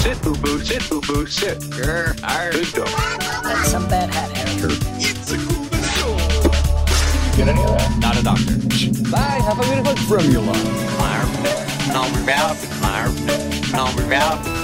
Sit, boo boo, sit, boo boo, sit. Grr, arr. Good dog. That's some bad hat, Harry. Get any of that? Not a doctor. Bye, have a beautiful formula. Number out. Number out. Hi,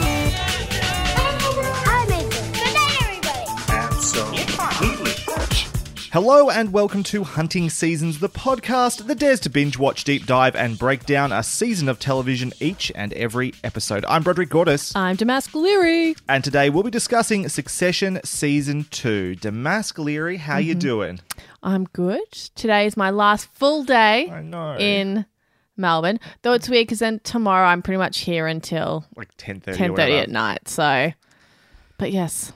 Hello and welcome to Hunting Seasons, the podcast that dares to binge, watch, deep dive, and break down a season of television each and every episode. I'm Broderick Gordis, I'm Damask Leary. and today we'll be discussing Succession Season 2. Damask Leary, how you mm-hmm. doing? I'm good. Today is my last full day I know. in Melbourne. Though it's weird because then tomorrow I'm pretty much here until Like 10.30 or 10.30 whatever. at night. So, but yes,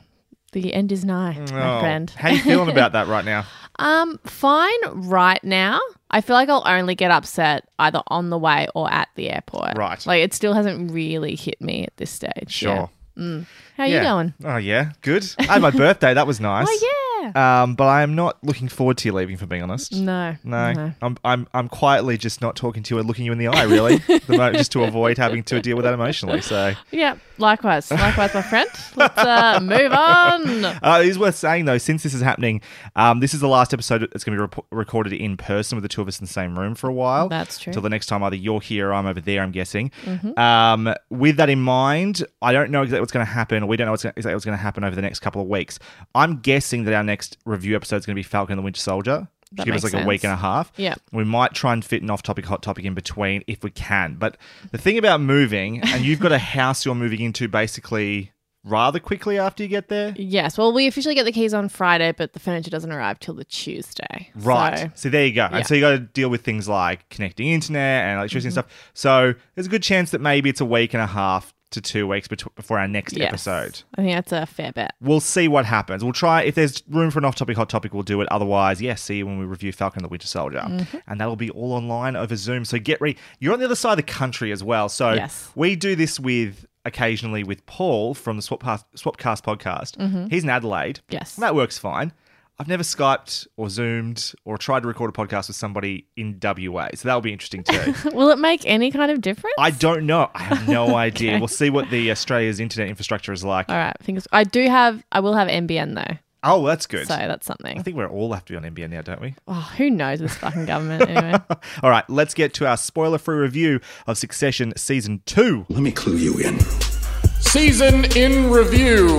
the end is nigh, my Oh, friend. How you feeling about that right now? Um, fine right now. I feel like I'll only get upset either on the way or at the airport. Right. Like it still hasn't really hit me at this stage. Sure. Yeah. How Yeah. you going? Oh, yeah. Good. I had my birthday. That was nice. Oh yeah. Um, but I am not looking forward to you leaving, for being honest. No. No, I'm, I'm I'm quietly just not talking to you and looking you in the eye, really, the mo- just to avoid having to deal with that emotionally. So Yeah. Likewise. Likewise, my friend. Let's uh, move on. uh, it is worth saying though, since this is happening, um, this is the last episode that's going to be rep- recorded in person with the two of us in the same room for a while. That's true. Until the next time, either you're here or I'm over there. I'm guessing. Mm-hmm. Um, with that in mind, I don't know exactly what's going to happen. We don't know what's gonna, exactly what's going to happen over the next couple of weeks. I'm guessing that our next review episode is going to be Falcon and the Winter Soldier. That Give us like a week and a half. Yeah. We might try and fit an off topic, hot topic in between if we can. But the thing about moving, and you've got a house you're moving into basically rather quickly after you get there. Yes. Well, we officially get the keys on Friday, but the furniture doesn't arrive till the Tuesday. Right. So, So, there you go. yeah. And so you got to deal with things like connecting internet and electricity Mm-hmm. and stuff. So there's a good chance that maybe it's a week and a half to two weeks before our next yes. episode. I think that's a fair bet. We'll see what happens. We'll try if there's room for an off-topic hot topic, we'll do it. Otherwise, yes, see you when we review Falcon the Winter Soldier, Mm-hmm. and that'll be all online over Zoom. So get ready. You're on the other side of the country as well. So Yes. we do this with occasionally with Paul from the Swapcast, Swapcast podcast. Mm-hmm. He's in Adelaide. Yes. that works fine. I've never Skyped or Zoomed or tried to record a podcast with somebody in WA, so that'll be interesting too. Will it make any kind of difference? I don't know. I have no idea. We'll see what the Australia's internet infrastructure is like. All right. Fingers. I do have. I will have NBN though, Oh, that's good. so that's something. I think we're all have to be on NBN now, don't we? Oh, who knows this fucking government anyway? All right, let's get to our spoiler free review of Succession Season 2. Let me clue you in. Season in review.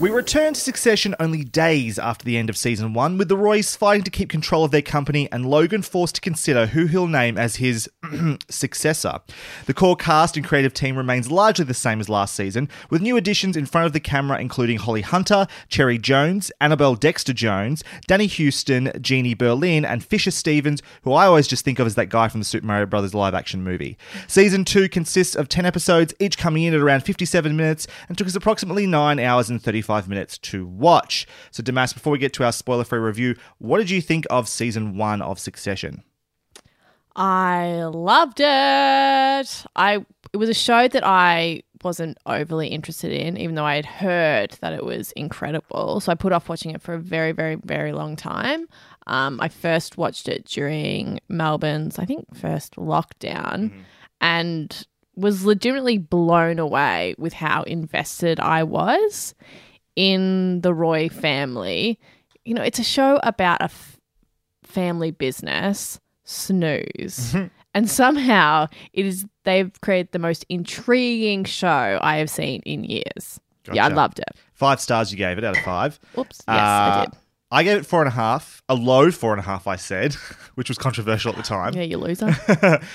We return to Succession only days after the end of Season 1, with the Roys fighting to keep control of their company and Logan forced to consider who he'll name as his successor. The core cast and creative team remains largely the same as last season, with new additions in front of the camera including Holly Hunter, Cherry Jones, Annabelle Dexter Jones, Danny Huston, Jeannie Berlin, and Fisher Stevens, who I always just think of as that guy from the Super Mario Brothers live action movie. Season 2 consists of 10 episodes, each coming in at around 57 minutes, and took us approximately 9 hours and 35 minutes to watch. So, Damas, before we get to our spoiler free review, what did you think of Season 1 of Succession? I loved it. I it was a show that I wasn't overly interested in, even though I had heard that it was incredible. So I put off watching it for a very, very, very long time. Um, I first watched it during Melbourne's, I think, first lockdown, and was legitimately blown away with how invested I was in the Roy family. You know, it's a show about a f- family business, snooze. and somehow it is they've created the most intriguing show I have seen in years. Yeah, I loved it. Five stars you gave it out of five. Oops. Yes, I Uh, did. I gave it four and a half, a low four and a half, I said, which was controversial at the time. Yeah, you loser.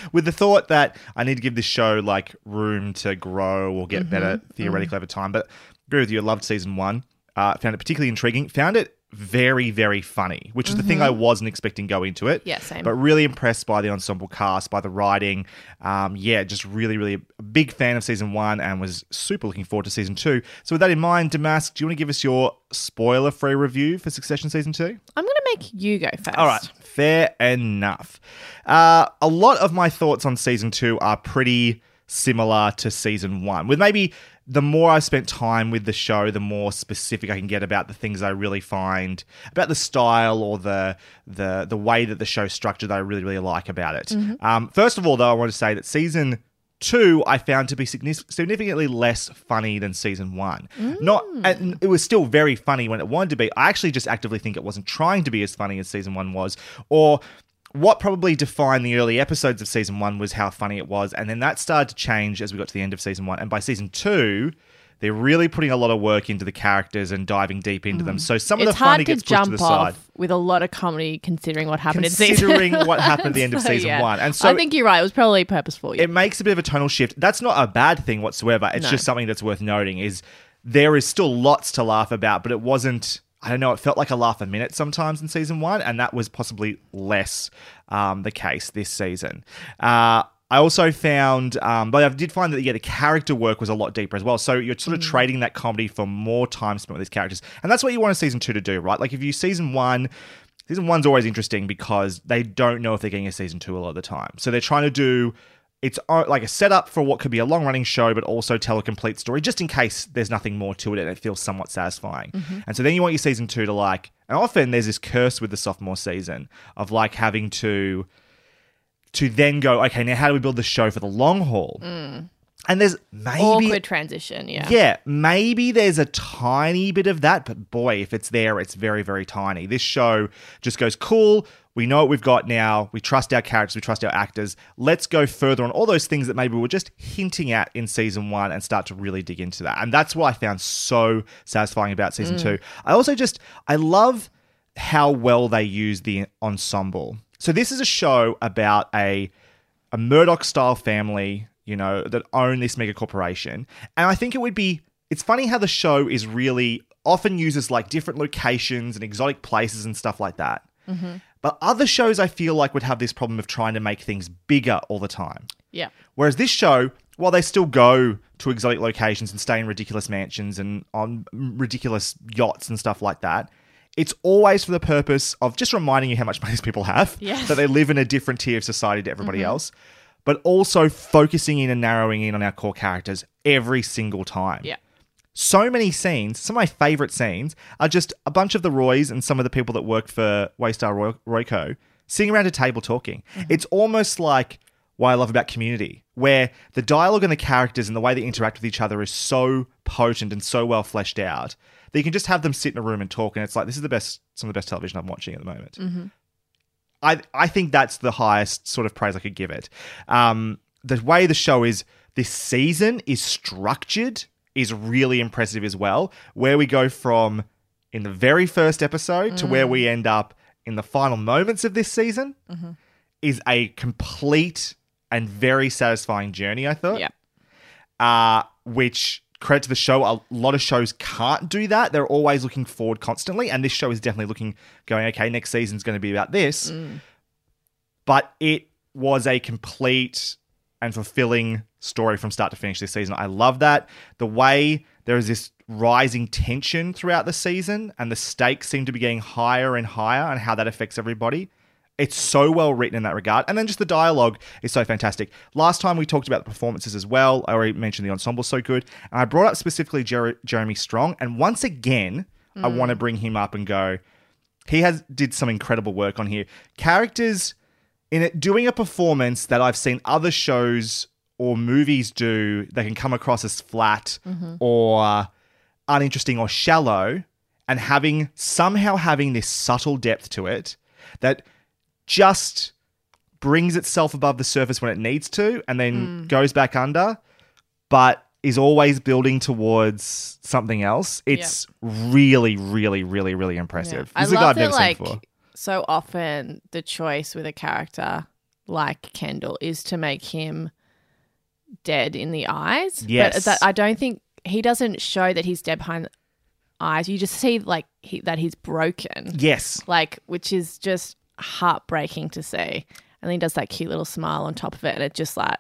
with the thought that I need to give this show like room to grow or get better Mm-hmm. theoretically over time. But agree with you. I loved season one. Uh, found it particularly intriguing. Found it very, very funny, which is the thing I wasn't expecting going into it. Mm-hmm. Yeah, same. But really impressed by the ensemble cast, by the writing. Um, yeah, just really, really a big fan of season one and was super looking forward to season two. So, with that in mind, Damask, do you want to give us your spoiler free review for Succession season two? I'm going to make you go first. All right, fair enough. Uh, a lot of my thoughts on season two are pretty similar to season one, with maybe the more I spent time with the show, the more specific I can get about the things I really find about the style or the the the way that the show's structured that I really really like about it. Um, first of all, though, I want to say that season two I found to be significantly less funny than season one. Not, and it was still very funny when it wanted to be. I actually just actively think it wasn't trying to be as funny as season one was, or what probably defined the early episodes of season one was how funny it was, and then that started to change as we got to the end of season one. And by season two, they're really putting a lot of work into the characters and diving deep into them. Mm. So some of It's the funny gets pushed to the side. with a lot of comedy considering what happened in season Considering what happened at the end of So, season yeah. one. And so I think you're right. It was probably purposeful. Yeah. it makes a bit of a tonal shift. That's not a bad thing whatsoever. It's No. just something that's worth noting is there is still lots to laugh about, but it wasn't I don't know, it felt like a laugh a minute sometimes in season one, and that was possibly less um, the case this season. Uh, I also found, um, but I did find that yeah, the character work was a lot deeper as well. So you're sort of trading that comedy for more time spent with these characters, and that's what you want a season two to do, right? Like if you season one, season one's always interesting because they don't know if they're getting a season two a lot of the time, so they're trying to do it's uh, like a setup for what could be a long running show, but also tell a complete story just in case there's nothing more to it and it feels somewhat satisfying. And so then you want your season two to like, and often there's this curse with the sophomore season of like having to to then go, okay, now how do we build the show for the long haul? And there's maybe Awkward transition. Yeah. yeah, maybe there's a tiny bit of that, but boy, if it's there, it's very, very tiny. This show just goes cool. We know what we've got now. We trust our characters. We trust our actors. Let's go further on all those things that maybe we were just hinting at in season one and start to really dig into that. And that's what I found so satisfying about season mm. two. I also just, I love how well they use the ensemble. So this is a show about a a Murdoch style family, you know, that own this mega corporation. And I think it would be it's funny how the show is really often uses like different locations and exotic places and stuff like that. Mm-hmm. But other shows I feel like would have this problem of trying to make things bigger all the time. Yeah. Whereas this show, while they still go to exotic locations and stay in ridiculous mansions and on ridiculous yachts and stuff like that, it's always for the purpose of just reminding you how much money these people have, Yes. that they live in a different tier of society to everybody mm-hmm. else, but also focusing in and narrowing in on our core characters every single time. Yeah. So many scenes, some of my favorite scenes are just a bunch of the Roys and some of the people that work for Waystar Roy- Royco sitting around a table talking. It's almost like what I love about community, where the dialogue and the characters and the way they interact with each other is so potent and so well fleshed out that you can just have them sit in a room and talk, and it's like this is the best, some of the best television I'm watching at the moment. I I think that's the highest sort of praise I could give it. Um, the way the show is this season is structured is really impressive as well. Where we go from in the very first episode to where we end up in the final moments of this season is a complete and very satisfying journey. I thought Yeah. uh, which credit to the show. A lot of shows can't do that. They're always looking forward constantly, and this show is definitely looking, going, okay, next season's going to be about this. But it was a complete and fulfilling story from start to finish this season. I love that. The way there is this rising tension throughout the season, and the stakes seem to be getting higher and higher, and how that affects everybody. It's so well written in that regard. And then just the dialogue is so fantastic. Last time we talked about the performances as well. I already mentioned the ensemble so good. And I brought up specifically Jer- Jeremy Strong. And once again, I mm. want to bring him up and go, he has did some incredible work on here. Characters in it doing a performance that I've seen other shows or movies do they can come across as flat mm-hmm. or uninteresting or shallow and having somehow having this subtle depth to it that just brings itself above the surface when it needs to and then mm. goes back under but is always building towards something else. It's really really really really impressive. I this is a guy i've that, never like, seen before. so often the choice with a character like Kendall is to make him dead in the eyes. Yes. But that I don't think he doesn't show that he's dead behind the eyes. You just see like he, that he's broken, Yes. like which is just heartbreaking to see. And then he does that cute little smile on top of it, and it just like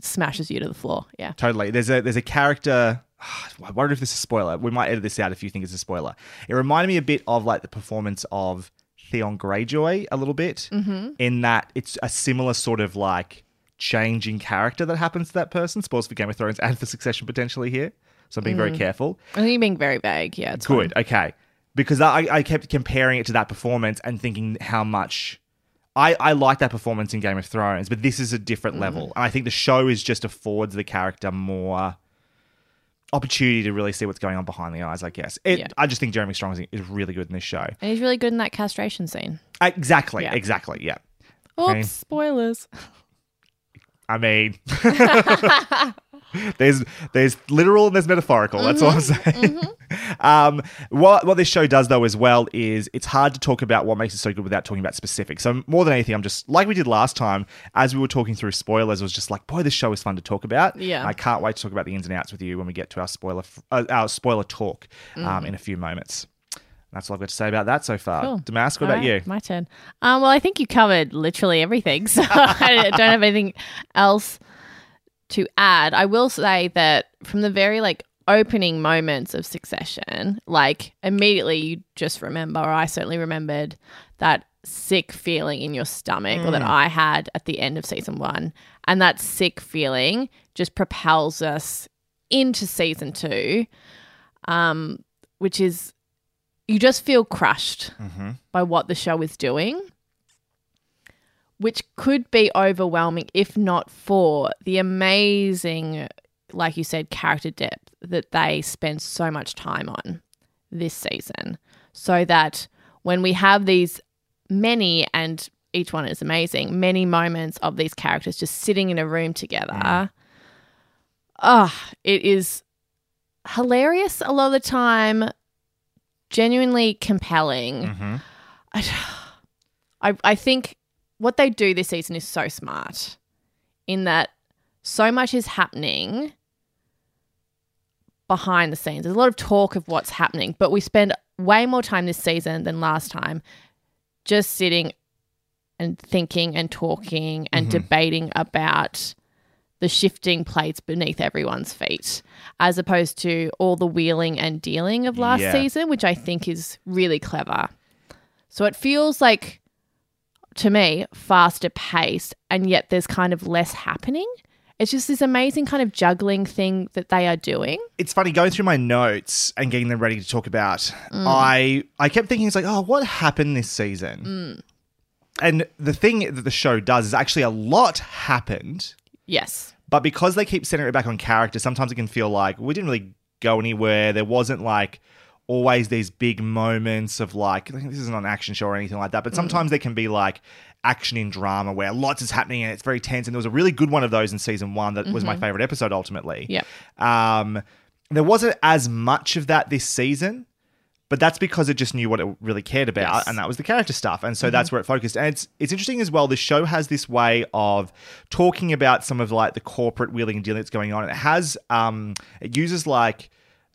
smashes you to the floor. Yeah. Totally. There's a there's a character. I wonder if this is a spoiler. We might edit this out if you think it's a spoiler. It reminded me a bit of like the performance of Theon Greyjoy a little bit, mm-hmm. in that it's a similar sort of like changing character that happens to that person. Spoils for Game of Thrones and for Succession potentially here. So I'm being very mm. careful. I think you're being very vague. Yeah, it's Good. Okay. Because I, I kept comparing it to that performance and thinking how much I, I like that performance in Game of Thrones, but this is a different mm. level. And I think the show is just affords the character more opportunity to really see what's going on behind the eyes, I guess. It, Yeah. I just think Jeremy Strong is, is really good in this show. And he's really good in that castration scene. Exactly. Yeah. Exactly. Yeah. Oops, Okay. spoilers. I mean, there's there's literal and there's metaphorical. That's all I'm saying. um, what what this show does though as well is it's hard to talk about what makes it so good without talking about specifics. So more than anything, I'm just like we did last time as we were talking through spoilers. I was just like, boy, this show is fun to talk about. Yeah. I can't wait to talk about the ins and outs with you when we get to our spoiler f- uh, our spoiler talk um, in a few moments. That's all I've got to say about that so far. Cool. Damask, what All about right, you? My turn. Um, well, I think you covered literally everything, so I don't have anything else to add. I will say that from the very like opening moments of Succession, like immediately you just remember, or I certainly remembered that sick feeling in your stomach, or that I had at the end of season one, and that sick feeling just propels us into season two, um, which is you just feel crushed by what the show is doing, which could be overwhelming if not for the amazing, like you said, character depth that they spend so much time on this season. So that when we have these many, and each one is amazing, many moments of these characters just sitting in a room together, ah, it is hilarious a lot of the time, genuinely compelling. Mm-hmm. I, I, I think what they do this season is so smart in that so much is happening behind the scenes. There's a lot of talk of what's happening, but we spend way more time this season than last time just sitting and thinking and talking and mm-hmm. debating about the shifting plates beneath everyone's feet, as opposed to all the wheeling and dealing of last Yeah. season, which I think is really clever. So it feels like, to me, faster paced, and yet there's kind of less happening. It's just this amazing kind of juggling thing that they are doing. it's funny going through my notes and getting them ready to talk about. Mm. I I kept thinking it's like, oh, what happened this season? Mm. And the thing that the show does is actually a lot happened, Yes. But because they keep centering it back on character, sometimes it can feel like we didn't really go anywhere. There wasn't like always these big moments of like this isn't an action show or anything like that, but sometimes there can be like action in drama where lots is happening and it's very tense. And there was a really good one of those in season one that was my favorite episode ultimately. Yep. Um, there wasn't as much of that this season, but that's because it just knew what it really cared about, Yes. and that was the character stuff. And so that's where it focused. And it's it's interesting as well. The show has this way of talking about some of like the corporate wheeling and dealing that's going on. It has um, it uses like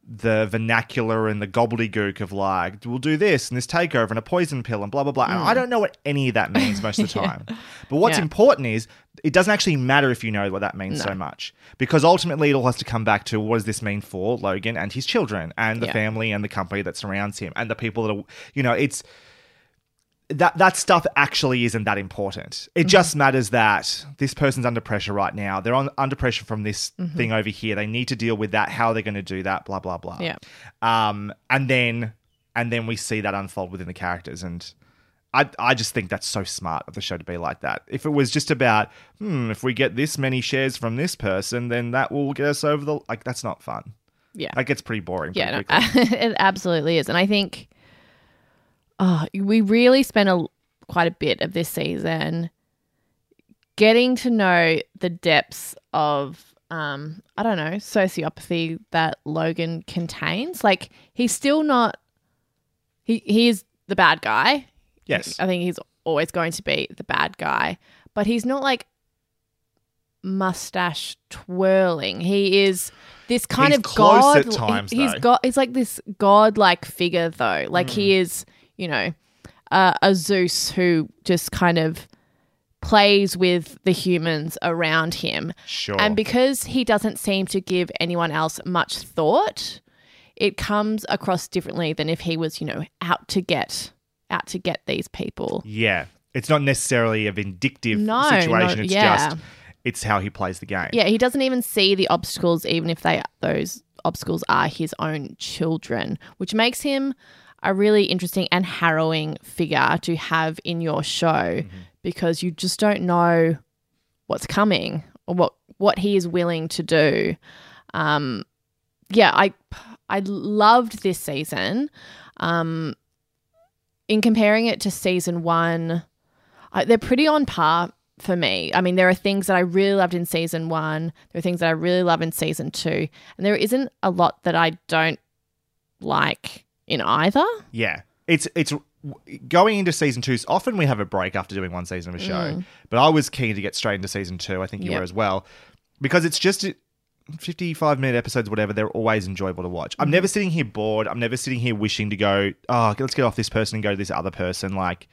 the vernacular and the gobbledygook of like we'll do this and this takeover and a poison pill and blah blah blah. And I don't know what any of that means most of the time. But what's Yeah. important is it doesn't actually matter if you know what that means so much because ultimately it all has to come back to what does this mean for Logan and his children and the Yeah. family and the company that surrounds him and the people that are you know it's that that stuff actually isn't that important. It just matters that this person's under pressure right now. They're on under pressure from this thing over here. They need to deal with that. How they're they going to do that? Blah blah blah. Yeah. Um, and then and then we see that unfold within the characters, and I I just think that's so smart of the show to be like that. If it was just about hmm, if we get this many shares from this person, then that will get us over the like. That's not fun. Yeah. That gets pretty boring. Pretty Yeah, no, it absolutely is. And I think oh, we really spent a quite a bit of this season getting to know the depths of um I don't know, sociopathy that Logan contains. Like he's still not he he is the bad guy. Yes. I think he's always going to be the bad guy, but he's not like mustache twirling. He is this kind He's of close god. at times, he's though. got. He's like this god-like figure, though. Like Mm. he is, you know, uh, a Zeus who just kind of plays with the humans around him. Sure. And because he doesn't seem to give anyone else much thought, it comes across differently than if he was, you know, out to get out to get these people. Yeah. It's not necessarily a vindictive No, situation. no, it's yeah. just it's how he plays the game. Yeah, he doesn't even see the obstacles, even if they those obstacles are his own children, which makes him a really interesting and harrowing figure to have in your show because you just don't know what's coming or what what he is willing to do. Um, yeah, I I loved this season. Um, in comparing it to season one, I, they're pretty on par for me. I mean, there are things that I really loved in season one. There are things that I really love in season two, and there isn't a lot that I don't like in either. Yeah. It's it's going into season two. Often we have a break after doing one season of a show, but I was keen to get straight into season two. I think you Mm. Yep. were as well, because it's just fifty-five minute episodes, whatever. They're always enjoyable to watch. Mm-hmm. I'm never sitting here bored. I'm never sitting here wishing to go. Oh, let's get off this person and go to this other person. Like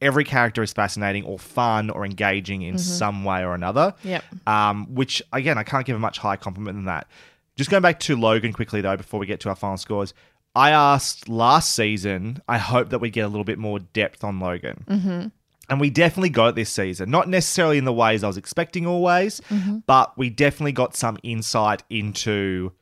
every character is fascinating or fun or engaging in some way or another. Mm-hmm. Yep. Um, which again, I can't give a much higher compliment than that. Just going back to Logan quickly though, before we get to our final scores, I asked last season. I hope that we get a little bit more depth on Logan, mm-hmm. And we definitely got it this season. Not necessarily in the ways I was expecting always, mm-hmm. but we definitely got some insight into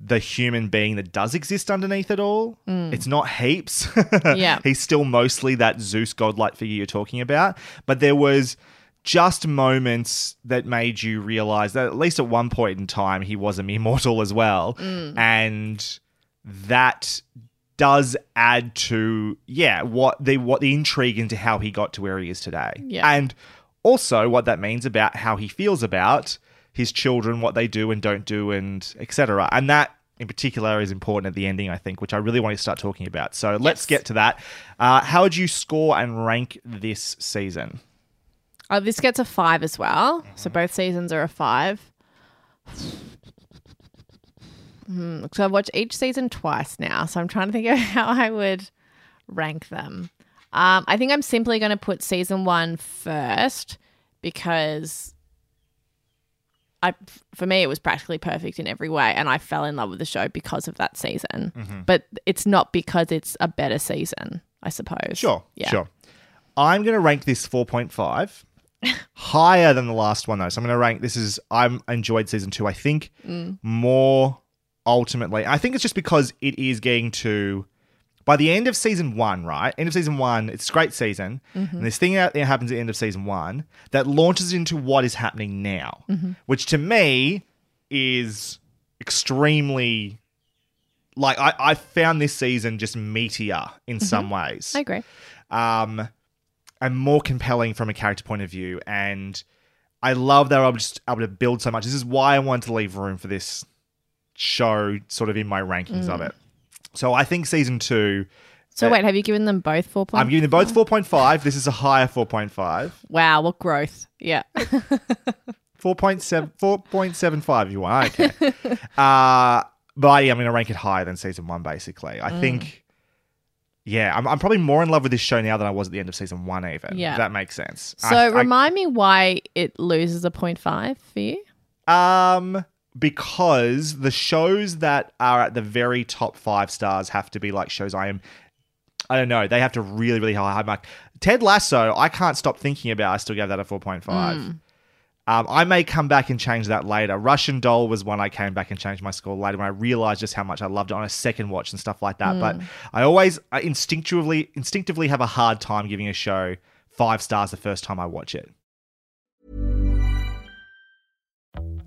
the human being that does exist underneath it all. Mm. It's not heaps. Yeah. He's still mostly that Zeus godlike figure you're talking about. But there was just moments that made you realize that at least at one point in time he was a mere mortal as well. Mm. And that does add to yeah, what the what the intrigue into how he got to where he is today. Yeah. And also what that means about how he feels about his children, what they do and don't do, and etc. And that in particular is important at the ending, I think, which I really want to start talking about. So let's get to that. Uh, how would you score and rank this season? Oh, this gets a five as well. So both seasons are a five. Hmm, so I've watched each season twice now, so I'm trying to think of how I would rank them. Um, I think I'm simply going to put season one first because I, for me, it was practically perfect in every way, and I fell in love with the show because of that season. Mm-hmm. But it's not because it's a better season, I suppose. Sure, Yeah. sure. I'm going to rank this 4.5, higher than the last one though. So I'm going to rank this is I'm enjoyed season two. I think Mm. more ultimately. I think it's just because it is getting to by the end of season one, right? End of season one, it's a great season. Mm-hmm. And this thing out there happens at the end of season one that launches into what is happening now, Mm-hmm. which to me is extremely like I, I found this season just meatier in some ways I agree. um, and more compelling from a character point of view. And I love that I'm just able to build so much. This is why I wanted to leave room for this show, sort of in my rankings of it. So I think season two. So uh, wait, have you given them both four? I'm giving them both 4.5. This is a higher 4.5. Wow, what growth? Yeah. 4.7, 4.75 if you want. Okay. uh, but yeah, I'm going to rank it higher than season one, basically. I think, yeah, I'm, I'm probably more in love with this show now than I was at the end of season one, even. Yeah. That makes sense. So I- I- remind me why it loses a 0.5 for you? Um, because the shows that are at the very top five stars have to be like shows I am. I don't know. They have to really, really high mark. Ted Lasso, I can't stop thinking about. I still gave that a four point five. Um, I may come back and change that later. Russian Doll was one I came back and changed my score later when I realized just how much I loved it on a second watch and stuff like that. But I always I instinctively instinctively have a hard time giving a show five stars the first time I watch it.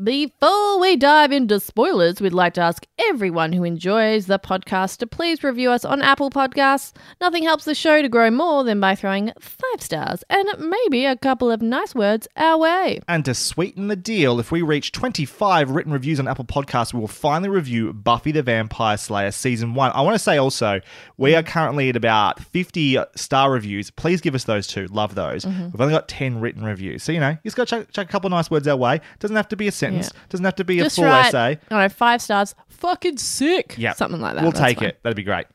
Before we dive into spoilers, we'd like to ask everyone who enjoys the podcast to please review us on Apple Podcasts. Nothing helps the show to grow more than by throwing five stars and maybe a couple of nice words our way. And to sweeten the deal, if we reach 25 written reviews on Apple Podcasts, we will finally review Buffy the Vampire Slayer Season 1. I want to say also, we are currently at about 50 star reviews. Please give us those too. Love those. Mhm. We've only got 10 written reviews. So, you know, you just got to chuck, chuck a couple of nice words our way. Doesn't have to be a sentence, Yeah. doesn't have to be Just a full write, essay. I don't know, five stars, fucking sick. Yeah. Something like that. We'll That's take fine. it. That'd be great.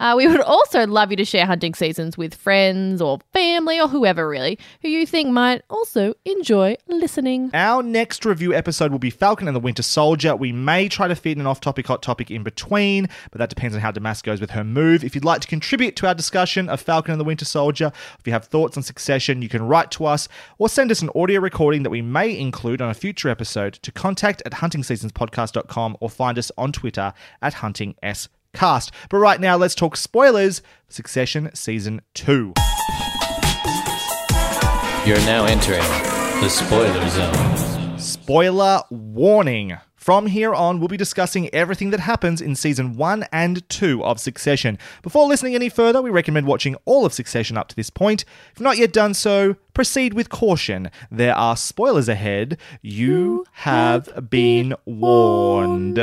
Uh, we would also love you to share hunting seasons with friends or family or whoever, really, who you think might also enjoy listening. Our next review episode will be Falcon and the Winter Soldier. We may try to fit an off topic hot topic in between, but that depends on how Damask goes with her move. If you'd like to contribute to our discussion of Falcon and the Winter Soldier, if you have thoughts on Succession, you can write to us or send us an audio recording that we may include on a future episode to contact at huntingseasonspodcast.com or find us on Twitter at huntingscast. But right now, let's talk spoilers for Succession Season 2. You're now entering the spoiler zone. Spoiler warning. From here on, we'll be discussing everything that happens in season 1 and 2 of Succession. Before listening any further, we recommend watching all of Succession up to this point. If not yet done so, proceed with caution. There are spoilers ahead. You have been warned.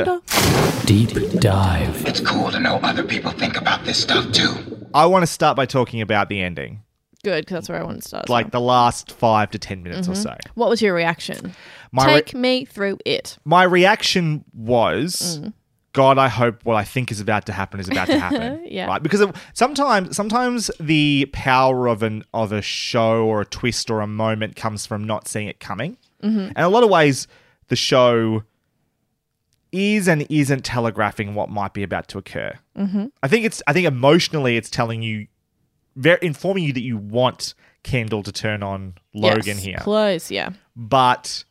Deep dive. It's cool to know other people think about this stuff too. I want to start by talking about the ending. Good, because that's where I want to start. Like the last 5 to 10 minutes or Mhm. so. What was your reaction? My re- Take me through it. My reaction was Mm. God, I hope what I think is about to happen is about to happen. Yeah. Right? Because of, sometimes sometimes the power of an of a show or a twist or a moment comes from not seeing it coming. Mhm. And a lot of ways the show is and isn't telegraphing what might be about to occur. Mhm. I think it's I think emotionally it's telling you very informing you that you want Kendall to turn on Logan Yes, here Close, yeah. but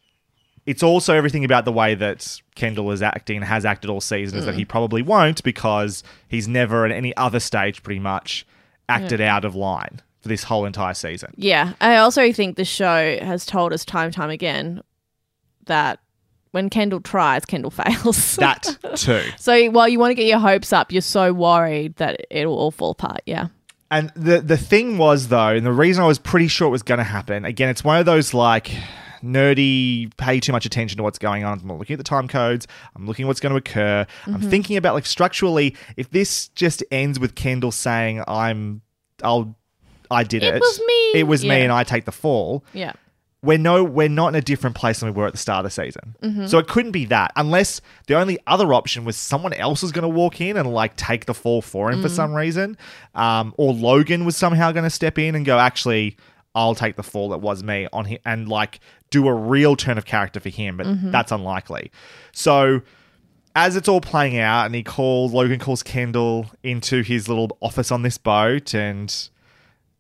it's also everything about the way that Kendall is acting and has acted all season is that Mm. he probably won't because he's never at any other stage pretty much acted Yeah. out of line for this whole entire season. Yeah. I also think the show has told us time and time again that when Kendall tries, Kendall fails. That too. so while you want to get your hopes up, you're so worried that it'll all fall apart. Yeah. And the the thing was though, and the reason I was pretty sure it was going to happen. Again, it's one of those like nerdy, pay too much attention to what's going on. I'm looking at the time codes. I'm looking at what's going to occur. I'm Mhm. thinking about like structurally, if this just ends with Kendall saying, "I'm, I'll, I did it. It was me." It was me, and I take the fall." Yeah. We're no, we're not in a different place than we were at the start of the season. Mhm. So it couldn't be that, unless the only other option was someone else was going to walk in and like take the fall for him for Mm. some reason, um, or Logan was somehow going to step in and go, actually, I'll take the fall that was me on him, and like do a real turn of character for him, but Mhm. that's unlikely. So as it's all playing out, and he calls Logan calls Kendall into his little office on this boat, and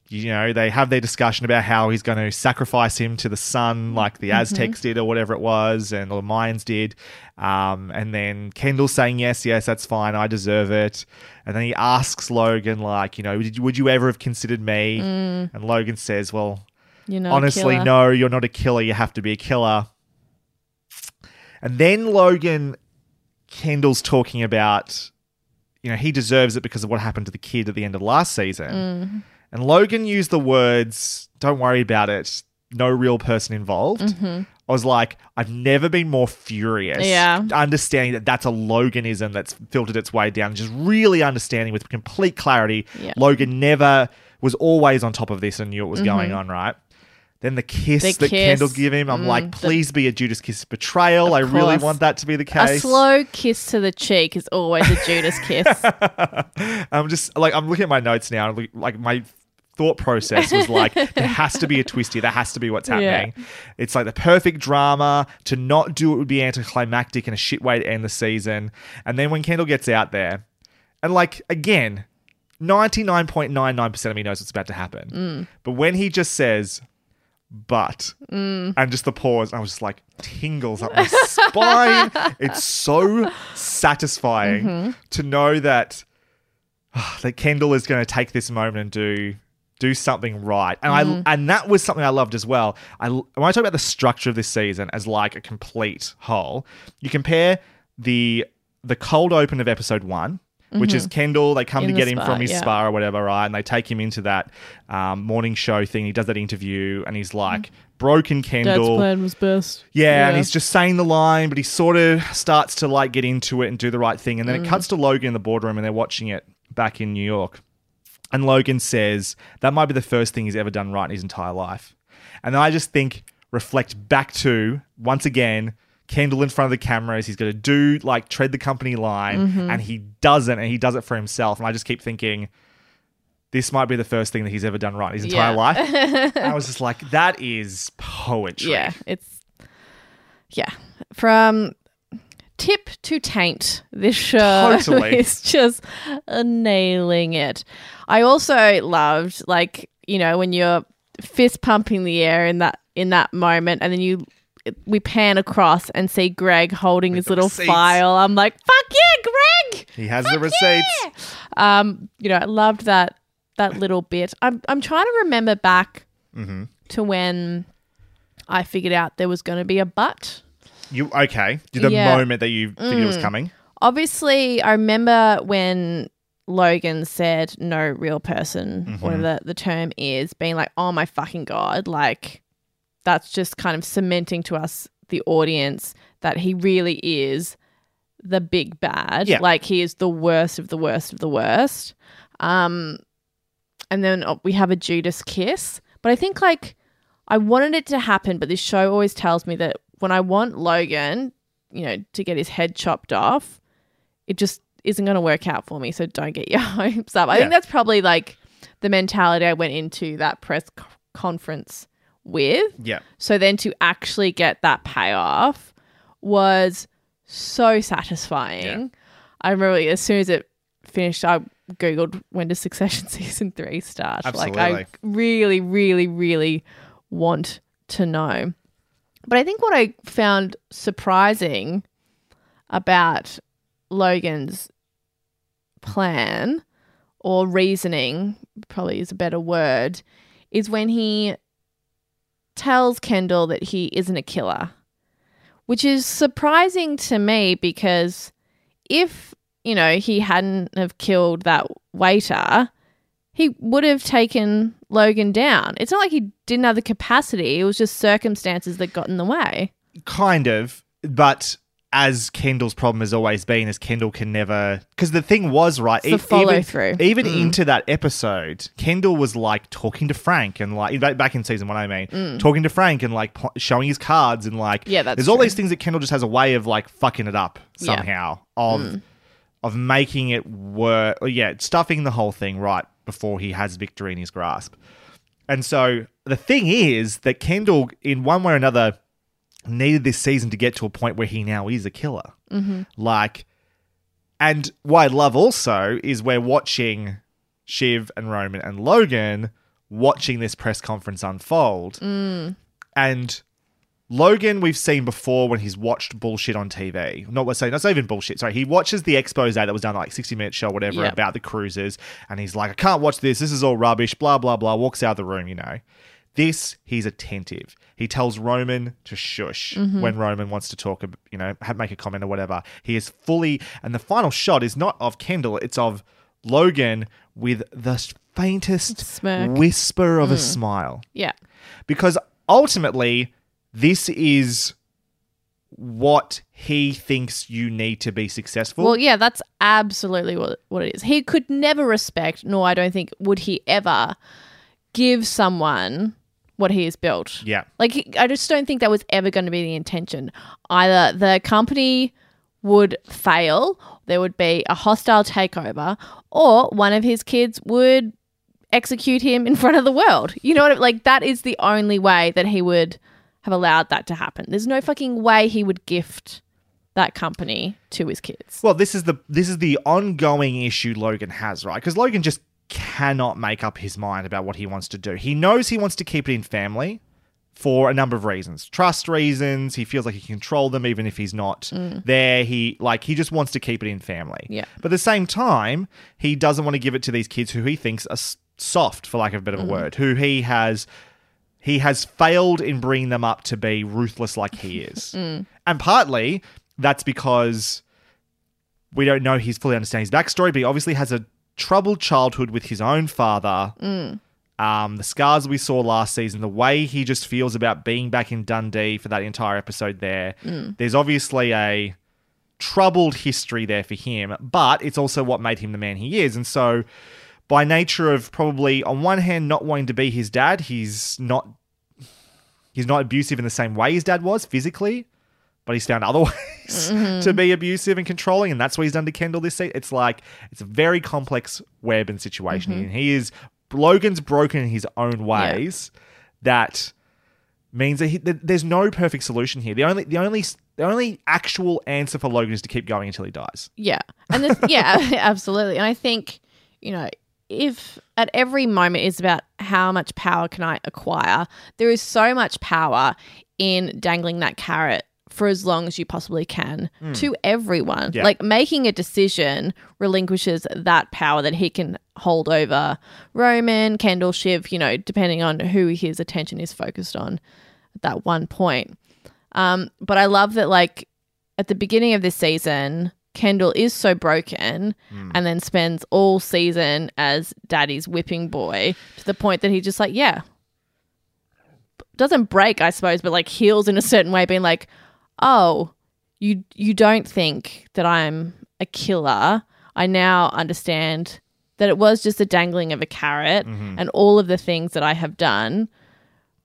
you know they have their discussion about how he's going to sacrifice him to the sun, like the Aztecs did, or whatever it was, and the Mayans did. Um, and then Kendall saying yes, yes, that's fine, I deserve it. And then he asks Logan, like, you know, Did, would you ever have considered me? Mm. And Logan says, well, You're not a honestly, no, you're not a killer. You have to be a killer. And then Logan, Kendall's talking about, you know, he deserves it because of what happened to the kid at the end of last season. Mm. And Logan used the words, don't worry about it, no real person involved. Mhm. I was like, I've never been more furious. Yeah. Understanding that that's a Loganism that's filtered its way down, just really understanding with complete clarity. Yeah. Logan never was always on top of this and knew what was going Mhm. on, right? Then the kiss The that kiss. Kendall give him, I'm Mm, like, the- please be a Judas kiss betrayal. I really want that to be the case. A slow kiss to the cheek is always a Judas kiss. I'm just like I'm looking at my notes now. Like my thought process was like, there has to be a twist here. There has to be what's Yeah. happening. It's like the perfect drama. To not do it would be anticlimactic and a shit way to end the season. And then when Kendall gets out there, and like again, ninety nine point nine nine percent of me knows what's about to happen. Mm. But when he just says, "But," Mm. and just the pause, I was just like tingles up my spine. It's so satisfying Mhm. to know that that Kendall is going to take this moment and do do something right. And Mhm. I and that was something I loved as well. I when I talk about the structure of this season as like a complete whole, you compare the the cold open of episode 1 which is Mhm. Kendall. They come In to the get him spa, from his yeah. spa or whatever, right? And they take him into that um, morning show thing. He does that interview, and he's like, "Broken Kendall. Dad's Kendall." plan was best. Yeah, and he's just saying the line, but he sort of starts to like get into it and do the right thing. And then Mm. it cuts to Logan in the boardroom and they're watching it back in New York. And Logan says that might be the first thing he's ever done right in his entire life. And I just think, reflect back to, once again, Kendall in front of the cameras. He's going to do like tread the company line Mhm. and he doesn't, and he does it for himself. And I just keep thinking, this might be the first thing that he's ever done right his entire Yeah. life. And I was just like, that is poetry. Yeah, it's yeah. From tip to taint, this show Totally. is just nailing it. I also loved like you know when you're fist pumping the air in that in that moment, and then you we pan across and see Greg holding his little receipts. file. I'm like, fuck yeah, Greg! He has the receipts. Um, you know, I loved that that little bit. I'm I'm trying to remember back Mm-hmm. to when I figured out there was going to be a but. You okay? The Yeah. moment that you figured it was Mm. coming. Obviously, I remember when Logan said no real person, Mhm. whatever the, the term is, being like, oh my fucking God. Like, that's just kind of cementing to us, the audience, that he really is the big bad. Yeah. Like, he is the worst of the worst of the worst. Um, and then uh, we have a Judas kiss. But I think, like, I wanted it to happen, but this show always tells me that when I want Logan, you know, to get his head chopped off, it just isn't going to work out for me. So don't get your hopes up. I Yeah. think that's probably like the mentality I went into that press c- conference with. Yeah. So then to actually get that payoff was so satisfying. I remember as soon as it finished, I googled when does Succession season three start. Like I really, really, really want to know. But I think what I found surprising about Logan's plan or reasoning, probably is a better word, is when he tells Kendall that he isn't a killer, which is surprising to me because if, you know, he hadn't have killed that waiter, he would have taken Logan down. It's not like he didn't have the capacity, it was just circumstances that got in the way. Kind of, but as Kendall's problem has always been, is Kendall can never because the thing was right. E- even, follow-through. Even Mm. into that episode, Kendall was like talking to Frank and like back in season one. I mean, Mm. talking to Frank and like showing his cards and like Yeah, that's there's all these things that Kendall just has a way of like fucking it up Yeah. somehow of Mm. of making it work. Yeah, stuffing the whole thing right before he has victory in his grasp. And so the thing is that Kendall, in one way or another, needed this season to get to a point where he now is a killer. Mm-hmm. Like, and what I love also is we're watching Shiv and Roman and Logan watching this press conference unfold. Mm. And Logan, we've seen before when he's watched bullshit on TV. Not what saying, that's not even bullshit. Sorry, he watches the expose that was done like 60 minute show, whatever, Yep. about the cruises, and he's like, I can't watch this. This is all rubbish. Blah blah blah. Walks out of the room. You know, this he's attentive. He tells Roman to shush Mhm. when Roman wants to talk. You know, have, make a comment or whatever. He is fully, and the final shot is not of Kendall. It's of Logan with the faintest Smirk. whisper of a Mm. smile Yeah. because ultimately this is what he thinks you need to be successful. Well, yeah, that's absolutely what what it is. He could never respect, nor I don't think would he ever give someone what he has built. Yeah. Like he- I just don't think that was ever going to be the intention. Either the company would fail, there would be a hostile takeover, or one of his kids would execute him in front of the world. You know what? I- Like that is the only way that he would have allowed that to happen. There's no fucking way he would gift that company to his kids. Well, this is the this is the ongoing issue Logan has, right? Because Logan just cannot make up his mind about what he wants to do. He knows he wants to keep it in family for a number of reasons. Trust reasons, he feels like he can control them even if he's not Mm. there. He like he just wants to keep it in family. Yeah. But at the same time, he doesn't want to give it to these kids who he thinks are soft for lack of a better Mhm. word, who he has he has failed in bringing them up to be ruthless like he is. Mm. And partly that's because we don't know he's fully understand his backstory, but he obviously has a troubled childhood with his own father. Mm. Um, the scars we saw last season, the way he just feels about being back in Dundee for that entire episode there. Mm. There's obviously a troubled history there for him, but it's also what made him the man he is. And so, by nature of probably, on one hand, not wanting to be his dad, he's not he's not abusive in the same way his dad was physically, but he's found other ways Mhm. to be abusive and controlling, and that's what he's done to Kendall this season. It's like it's a very complex web and situation, Mhm. and he is Logan's broken in his own ways. That means that, he, that there's no perfect solution here. The only the only the only actual answer for Logan is to keep going until he dies. Yeah. And this, yeah, absolutely. And I think, you know, if at every moment is about how much power can I acquire, there is so much power in dangling that carrot for as long as you possibly can Mm. to everyone. Yeah. Like making a decision relinquishes that power that he can hold over Roman, Kendall, Shiv, you know, depending on who his attention is focused on at that one point. Um, but I love that, like, at the beginning of this season, Kendall is so broken and then spends all season as daddy's whipping boy to the point that he just, like, yeah, doesn't break, I suppose, but like heals in a certain way, being like, oh, you you don't think that I'm a killer. I now understand that it was just a dangling of a carrot Mhm. and all of the things that I have done.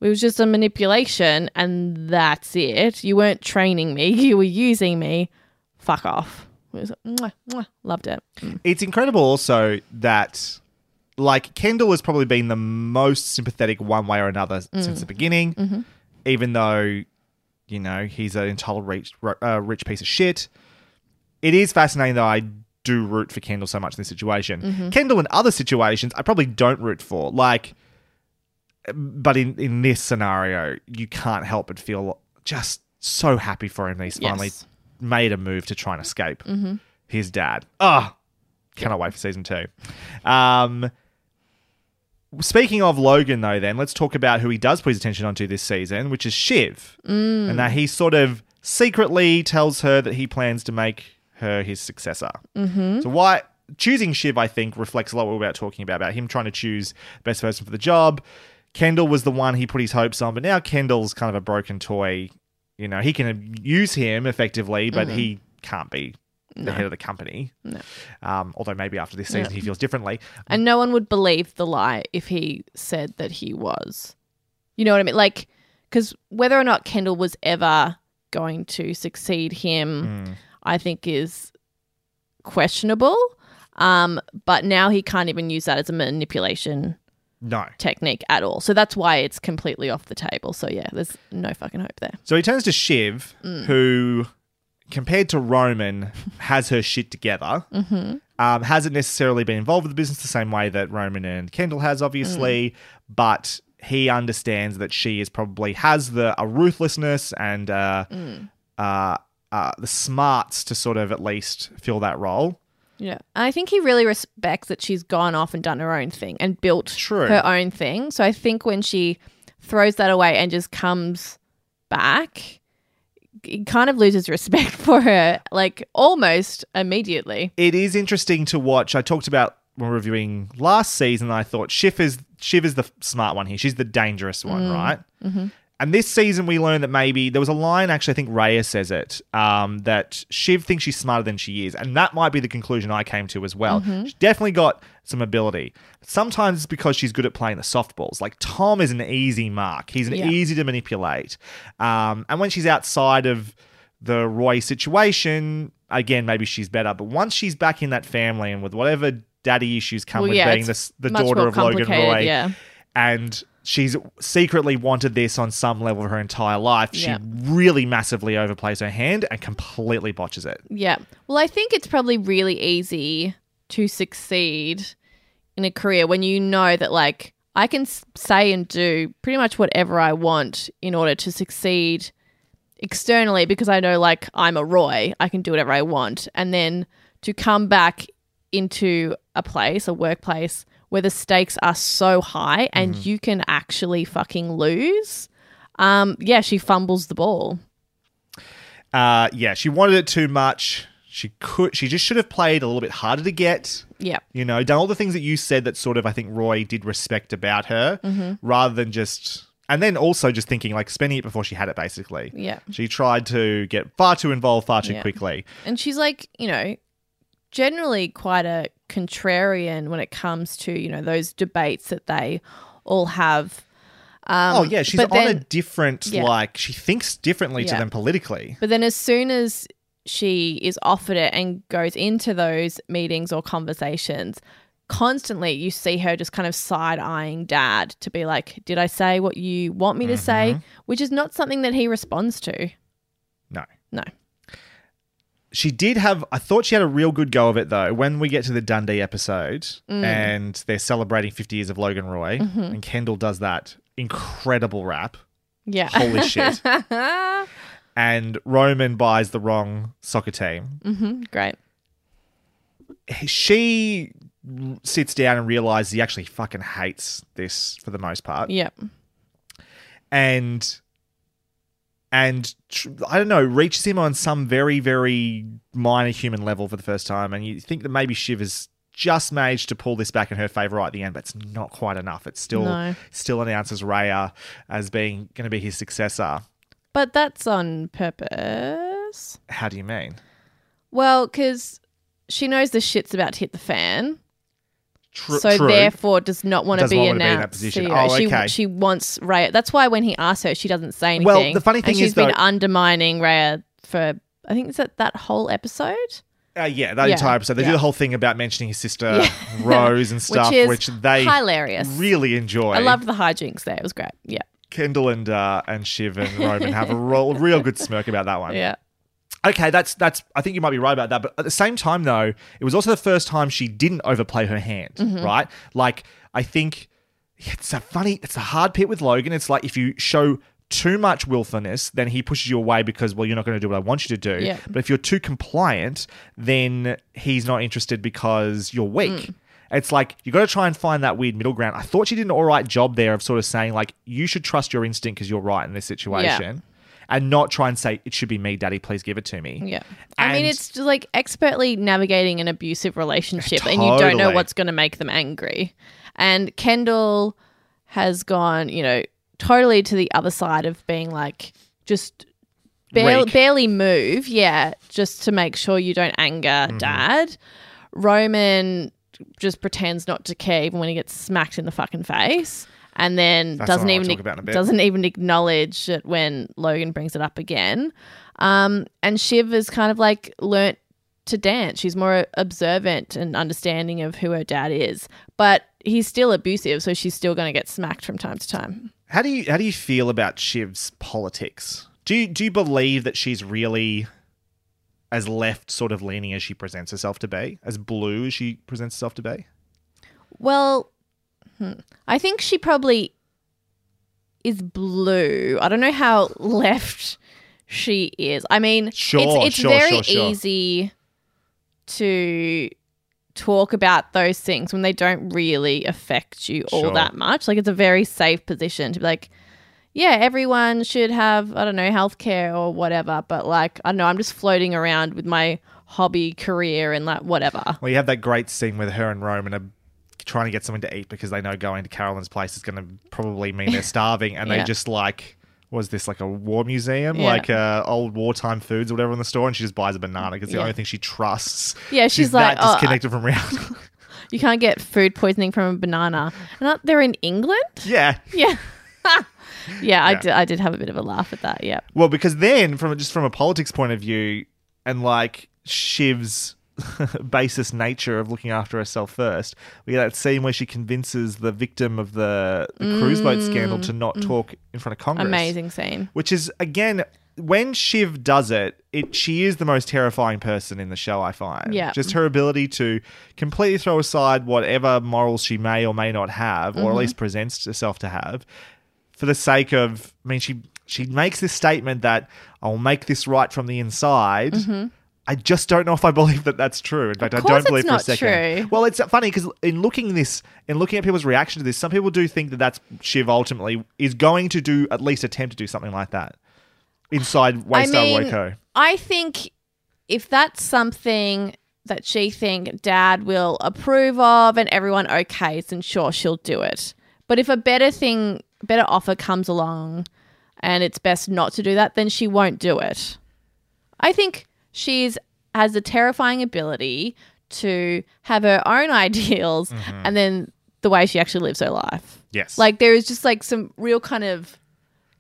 It was just a manipulation and that's it. You weren't training me, you were using me. Fuck off. It was, mwah, mwah, loved it. Mm. It's incredible also that like Kendall has probably been the most sympathetic one way or another since Mm. the beginning, Mhm. even though you know he's an entitled rich, uh, rich piece of shit. It is fascinating that I do root for Kendall so much in this situation. Mhm. Kendall in other situations I probably don't root for, like, but in in this scenario you can't help but feel just so happy for him he's finally Yes. made a move to try and escape Mhm. his dad. Ah, cannot wait for season two. Um, speaking of Logan, though, then let's talk about who he does put his attention onto this season, which is Shiv, Mm. and that he sort of secretly tells her that he plans to make her his successor. Mhm. So why choosing Shiv, I think, reflects a lot what we're about talking about about him trying to choose the best person for the job. Kendall was the one he put his hopes on, but now Kendall's kind of a broken toy. You know, he can use him effectively, but Mhm. he can't be the No. head of the company. No. Um, although maybe after this season Yeah. he feels differently. And no one would believe the lie if he said that he was. You know what I mean? Like, because whether or not Kendall was ever going to succeed him, Mm. I think is questionable. Um, but now he can't even use that as a manipulation No. technique at all. So that's why it's completely off the table. So yeah, there's no fucking hope there. So he turns to Shiv, Mm. who compared to Roman, has her shit together. Mm-hmm. Um, hasn't necessarily been involved with the business the same way that Roman and Kendall has, obviously, Mm. but he understands that she is probably has the a ruthlessness and uh, Mm. uh, uh, the smarts to sort of at least fill that role. Yeah. And I think he really respects that she's gone off and done her own thing and built True. her own thing. So I think when she throws that away and just comes back, he kind of loses respect for her, like almost immediately. It is interesting to watch. I talked about when reviewing last season. I thought Shiv is Shiv is the smart one here. She's the dangerous one, Mm. right? Mm-hmm. And this season, we learned that maybe there was a line. Actually, I think Rhea says it um, that Shiv thinks she's smarter than she is, and that might be the conclusion I came to as well. Mhm. She's definitely got some ability. Sometimes it's because she's good at playing the softballs. Like Tom is an easy mark. He's an Yeah. easy to manipulate. Um, and when she's outside of the Roy situation, again, maybe she's better. But once she's back in that family and with whatever daddy issues come Well, with yeah, being the, the daughter of Logan Roy, yeah. and she's secretly wanted this on some level of her entire life. She really massively overplays her hand and completely botches it. Yeah. Well, I think it's probably really easy to succeed in a career when you know that, like, I can say and do pretty much whatever I want in order to succeed externally because I know, like, I'm a Roy. I can do whatever I want. And then to come back into a place, a workplace, where the stakes are so high and Mm-hmm. you can actually fucking lose. Um, yeah, she fumbles the ball. Uh, yeah, she wanted it too much. She could. She just should have played a little bit harder to get. Yeah. You know, done all the things that you said that sort of I think Roy did respect about her, Mhm. rather than just. And then also just thinking like spending it before she had it, basically. Yeah. She tried to get far too involved far too Yeah. quickly. And she's like, you know, generally quite a contrarian when it comes to, you know, those debates that they all have. Um, oh yeah, she's on a different Yeah. like she thinks differently to them politically. But then as soon as she is offered it and goes into those meetings or conversations, constantly you see her just kind of side eyeing dad to be like, Did I say what you want me to say? Mhm. Which is not something that he responds to. No. No. She did have. I thought she had a real good go of it though. When we get to the Dundee episode Mm. and they're celebrating 50 years of Logan Roy, Mhm. and Kendall does that incredible rap, Yeah. Holy shit. and Roman buys the wrong soccer team. hmm Great. She sits down and realizes he actually fucking hates this for the most part. Yep. and and I don't know, reaches him on some very very minor human level for the first time, and you think that maybe Shiv has just managed to pull this back in her favor right at the end, but it's not quite enough. It still No. still announces Rhea as being going to be his successor. But that's on purpose. How do you mean? Well, because she knows the shit's about to hit the fan. Tr- so true. therefore does not want to be want to be in that position. CEO. Oh, she, okay. she wants Rhea. That's why when he asks her, she doesn't say anything. Well, the funny thing and she's is, been undermining Rhea for I think it's that that whole episode. Uh, yeah, that Yeah, entire episode. They do the whole thing about mentioning his sister Yeah. Rose and stuff, Which is which they hilarious. really enjoy. I loved the hijinks there. It was great. Yeah. Kendall and uh, and Shiv and Roman have a real, real good smirk about that one. Yeah. Okay, that's that's. I think you might be right about that, but at the same time, though, it was also the first time she didn't overplay her hand. Mhm. Right? Like, I think it's a funny, it's a hard pit with Logan. It's like if you show too much willfulness, then he pushes you away because well, you're not going to do what I want you to do. Yeah. But if you're too compliant, then he's not interested because you're weak. Mm. It's like you got to try and find that weird middle ground. I thought she did an all right job there of sort of saying like you should trust your instinct because you're right in this situation, and not try and say it should be me, Daddy. Please give it to me. Yeah. I mean, it's like expertly navigating an abusive relationship and you don't know what's going to make them angry. And Kendall has gone, you know, totally to the other side of being like, just barely, barely move. Yeah. Just to make sure you don't anger Mm-hmm. dad. Roman just pretends not to care even when he gets smacked in the fucking face. And then That's doesn't what I wanna even talk about in a bit. doesn't even acknowledge it when Logan brings it up again. Um, and Shiv has kind of like learnt to dance. She's more observant and understanding of who her dad is, but he's still abusive, so she's still going to get smacked from time to time. How do you how do you feel about Shiv's politics? Do you do you believe that she's really as left sort of leaning as she presents herself to be, as blue as she presents herself to be? Well, hmm, I think she probably is blue. I don't know how left she is. I mean, Sure, it's, it's sure, very sure, easy to talk about those things when they don't really affect you all that much. Like it's a very safe position to be like, yeah, everyone should have, I don't know, healthcare or whatever. But like, I don't know, I'm just floating around with my hobby career and like whatever. Well, you have that great scene with her and Roman are trying to get something to eat because they know going to Carolyn's place is going to probably mean they're starving, and Yeah. they just like. Was this like a war museum, Yeah. like uh, old wartime foods or whatever in the store? And she just buys a banana because it's the Yeah. only thing she trusts. Yeah, she's like, that "Oh, I- disconnected from reality. You can't get food poisoning from a banana. And aren't they in England? yeah, Yeah. yeah, I Yeah. did I did have a bit of a laugh at that. Yeah. Well, because then, from just from a politics point of view, and like Shiv's basis nature of looking after herself first, we get that scene where she convinces the victim of the, the cruise boat scandal to not talk in front of Congress. Mm. Amazing scene. Which is again. When Shiv does it, it she is the most terrifying person in the show. I find, Yeah. just her ability to completely throw aside whatever morals she may or may not have, or at Mhm. least presents herself to have, for the sake of I mean she she makes this statement that I'll make this right from the inside. Mhm. I just don't know if I believe that that's true. In fact, I don't believe for a second. true. Well, it's funny because in looking this, in looking at people's reaction to this, some people do think that that's Shiv ultimately is going to do at least attempt to do something like that inside I mean, Woco. I think if that's something that she think dad will approve of and everyone okays, then sure she'll do it. But if a better thing, better offer comes along and it's best not to do that, then she won't do it. I think she's has a terrifying ability to have her own ideals Mm-hmm. and then the way she actually lives her life. Yes. Like there is just like some real kind of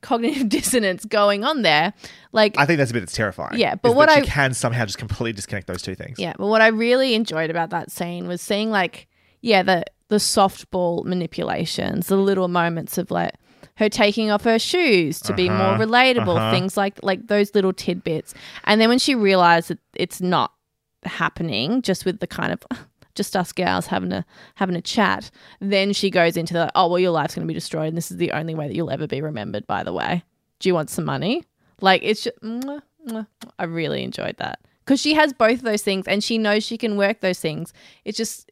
cognitive dissonance going on there. Like I think that's a bit that's terrifying. Yeah, but what I- she can somehow just completely disconnect those two things. Yeah, but what I really enjoyed about that scene was seeing like, yeah, the the softball manipulations, the little moments of like her taking off her shoes to be more Uh-huh, relatable, uh-huh. things like like those little tidbits. And then when she realized that it's not happening, just with the kind of just us gals having a having a chat, then she goes into the oh well, your life's going to be destroyed, and this is the only way that you'll ever be remembered. By the way, do you want some money? Like it's just, mwah, mwah. I really enjoyed that because she has both of those things and she knows she can work those things. It's just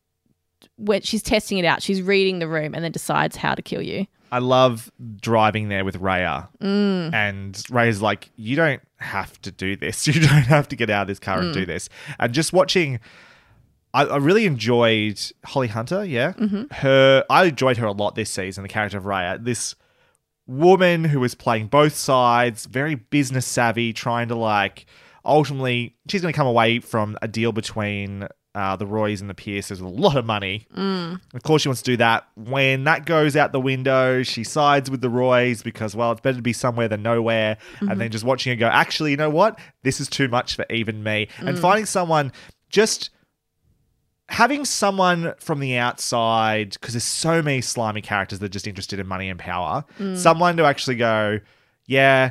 when she's testing it out, she's reading the room and then decides how to kill you. I love driving there with Rhea. Mm. And Rhea's like, you don't have to do this. You don't have to get out of this car and Mm. do this. And just watching, I, I really enjoyed Holly Hunter. Yeah. Mhm. Her, I enjoyed her a lot this season, the character of Rhea. This woman who was playing both sides, very business savvy, trying to like, ultimately, she's going to come away from a deal between uh, the Roys and the Pierces with a lot of money. Mm. Of course, she wants to do that. When that goes out the window, she sides with the Roys because, well, it's better to be somewhere than nowhere. Mhm. And then just watching her go, actually, you know what? This is too much for even me. And Mm. finding someone just having someone from the outside, because there's so many slimy characters that are just interested in money and power, Mm. someone to actually go, yeah.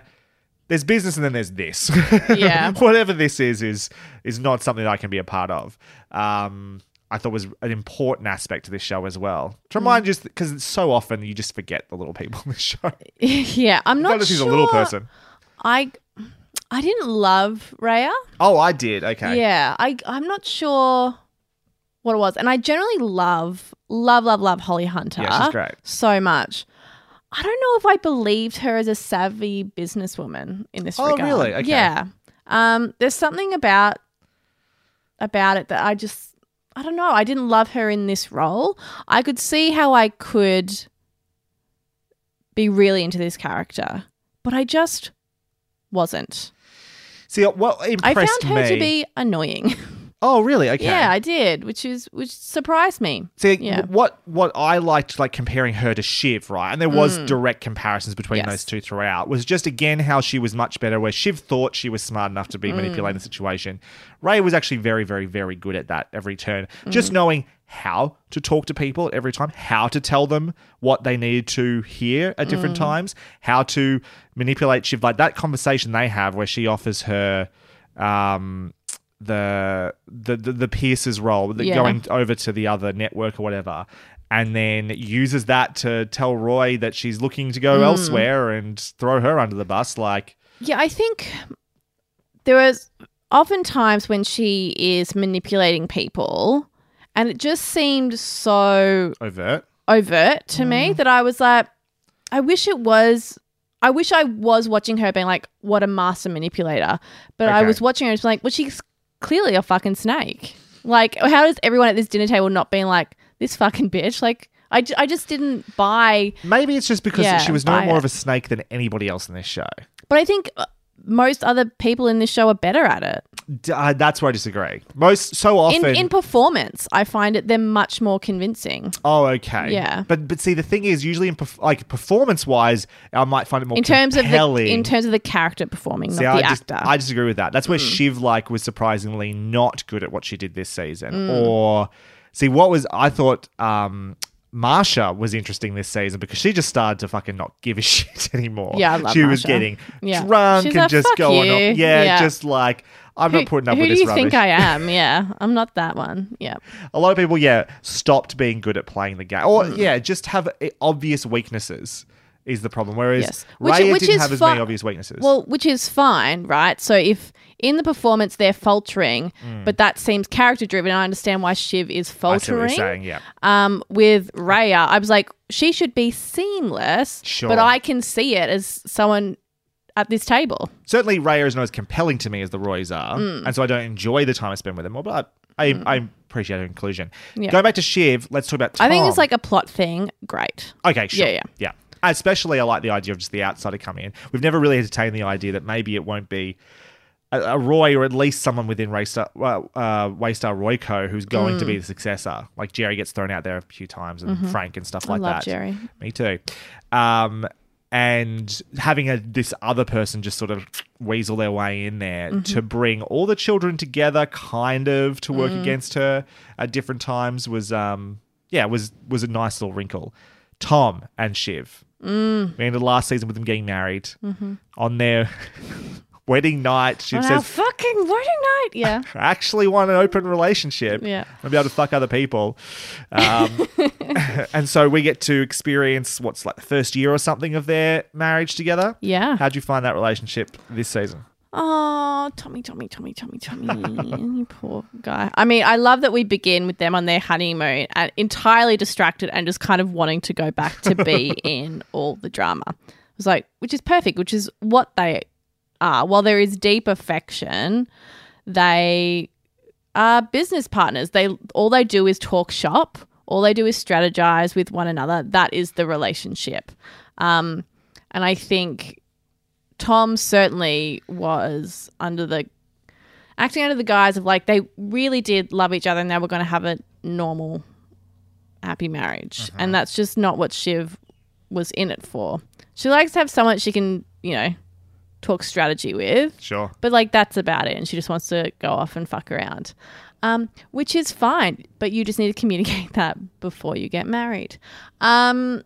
There's business and then there's this. Yeah. Whatever this is is is not something that I can be a part of. Um, I thought was an important aspect to this show as well. To remind you, because so often you just forget the little people in the show. yeah, I'm not Notice sure. he's a little person. I I didn't love Rhea. Oh, I did. Okay. Yeah, I I'm not sure what it was, and I generally love love love love Holly Hunter. Yeah, she's great. so much. I don't know if I believed her as a savvy businesswoman in this Oh, regard. really? Okay. Yeah. Um, there's something about about it that I just I don't know. I didn't love her in this role. I could see how I could be really into this character, but I just wasn't. See, what impressed me. I found her me? to be annoying. Oh, really? Okay. Yeah, I did, which is which surprised me. See, yeah. what what I liked, like comparing her to Shiv, right? And there was Mm. direct comparisons between Yes. those two throughout. Was just again how she was much better. Where Shiv thought she was smart enough to be Mm. manipulating the situation. Ray was actually very, very, very good at that every turn. Just Mm. knowing how to talk to people at every time, how to tell them what they needed to hear at different Mm. times, how to manipulate Shiv. Like that conversation they have where she offers her. Um, the the the, the Pierce's role, the, Yeah. going over to the other network or whatever, and then uses that to tell Roy that she's looking to go Mm. elsewhere and throw her under the bus. Like, Yeah, I think there is often times when she is manipulating people, and it just seemed so overt. overt to Mm. me that I was like, I wish it was. I wish I was watching her being like, what a master manipulator. But I was watching her just like, well, she's clearly a fucking snake. Like, how does everyone at this dinner table not being like, this fucking bitch? Like, I, I just didn't buy. Maybe it's just because Yeah, she was no more it. of a snake than anybody else in this show. But I think uh, most other people in this show are better at it. Uh, that's where I disagree. Most so often. In, in performance, I find it they're much more convincing. oh, okay. Yeah. But but see, the thing is, usually in perf- like performance wise, I might find it more in terms compelling. of the in terms of the character performing, See, not the I, dis- actor. I disagree with that. That's where Mm. Shiv like was surprisingly not good at what she did this season. Mm. Or see what was I thought um Marcia was interesting this season because she just started to fucking not give a shit anymore. Yeah, I love she was getting Yeah. drunk She's and like, just going you." off. Yeah, Yeah. just like I'm who, not putting up who with do this you rubbish. think I am? Yeah, I'm not that one. Yeah. a lot of people, yeah, stopped being good at playing the game, or Mm. yeah, just have uh, obvious weaknesses. Is the problem? Whereas Yes. Which- Rhea which didn't have as fi- many obvious weaknesses. Well, which is fine, right? So if in the performance they're faltering, Mm. but that seems character driven, I understand why Shiv is I see what faltering. you're saying. Yeah, Um, with Rhea, I was like, she should be seamless, Sure. but I can see it as someone at this table. certainly Rhea is not as compelling to me as the Roys are, Mm. and so I don't enjoy the time I spend with them. But I, I appreciate her inclusion. Yeah. Going back to Shiv, let's talk about. Tom. I think it's like a plot thing. Great. Okay, sure. Yeah, yeah. yeah. Especially, I like the idea of just the outsider coming in. We've never really entertained the idea that maybe it won't be a, a Roy or at least someone within Waystar, uh, Waystar Royco who's going to Mm. be the successor. Like Gerri gets thrown out there a few times and Mhm. Frank and stuff I like love that. Gerri. Me too. Um, and having a, this other person just sort of weasel their way in there Mhm. to bring all the children together, kind of to work Mm. against her at different times was, um, yeah, was was a nice little wrinkle. Tom and Shiv. Mm. We ended last season with them getting married Mhm. on their wedding night. Shiv On our says, fucking wedding night. Yeah. I actually want an open relationship. Yeah. I'll be able to fuck other people. Um, and so we get to experience what's like the first year or something of their marriage together. Yeah. How'd you find that relationship this season? Oh, Tommy, Tommy, Tommy, Tommy, Tommy. you poor guy. I mean, I love that we begin with them on their honeymoon and entirely distracted and just kind of wanting to go back to be in all the drama. It was like, which is perfect, which is what they are. While there is deep affection, they are business partners. They all they do is talk shop. All they do is strategize with one another. That is the relationship. Um, and I think Tom certainly was under the acting under the guise of like they really did love each other and they were going to have a normal, happy marriage. And that's just not what Shiv was in it for. She likes to have someone she can, you know, talk strategy with. Sure. But like that's about it. And she just wants to go off and fuck around. Um, which is fine, but you just need to communicate that before you get married. Um,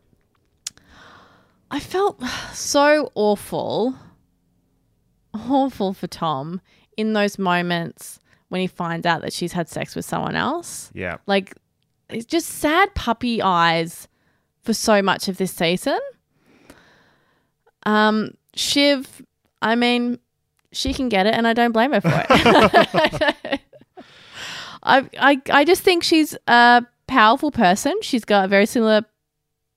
I felt so awful, awful for Tom in those moments when he finds out that she's had sex with someone else. Yeah. Like, it's just sad puppy eyes for so much of this season. Um, Shiv, I mean, she can get it, and I don't blame her for it. I, I, I just think she's a powerful person. She's got a very similar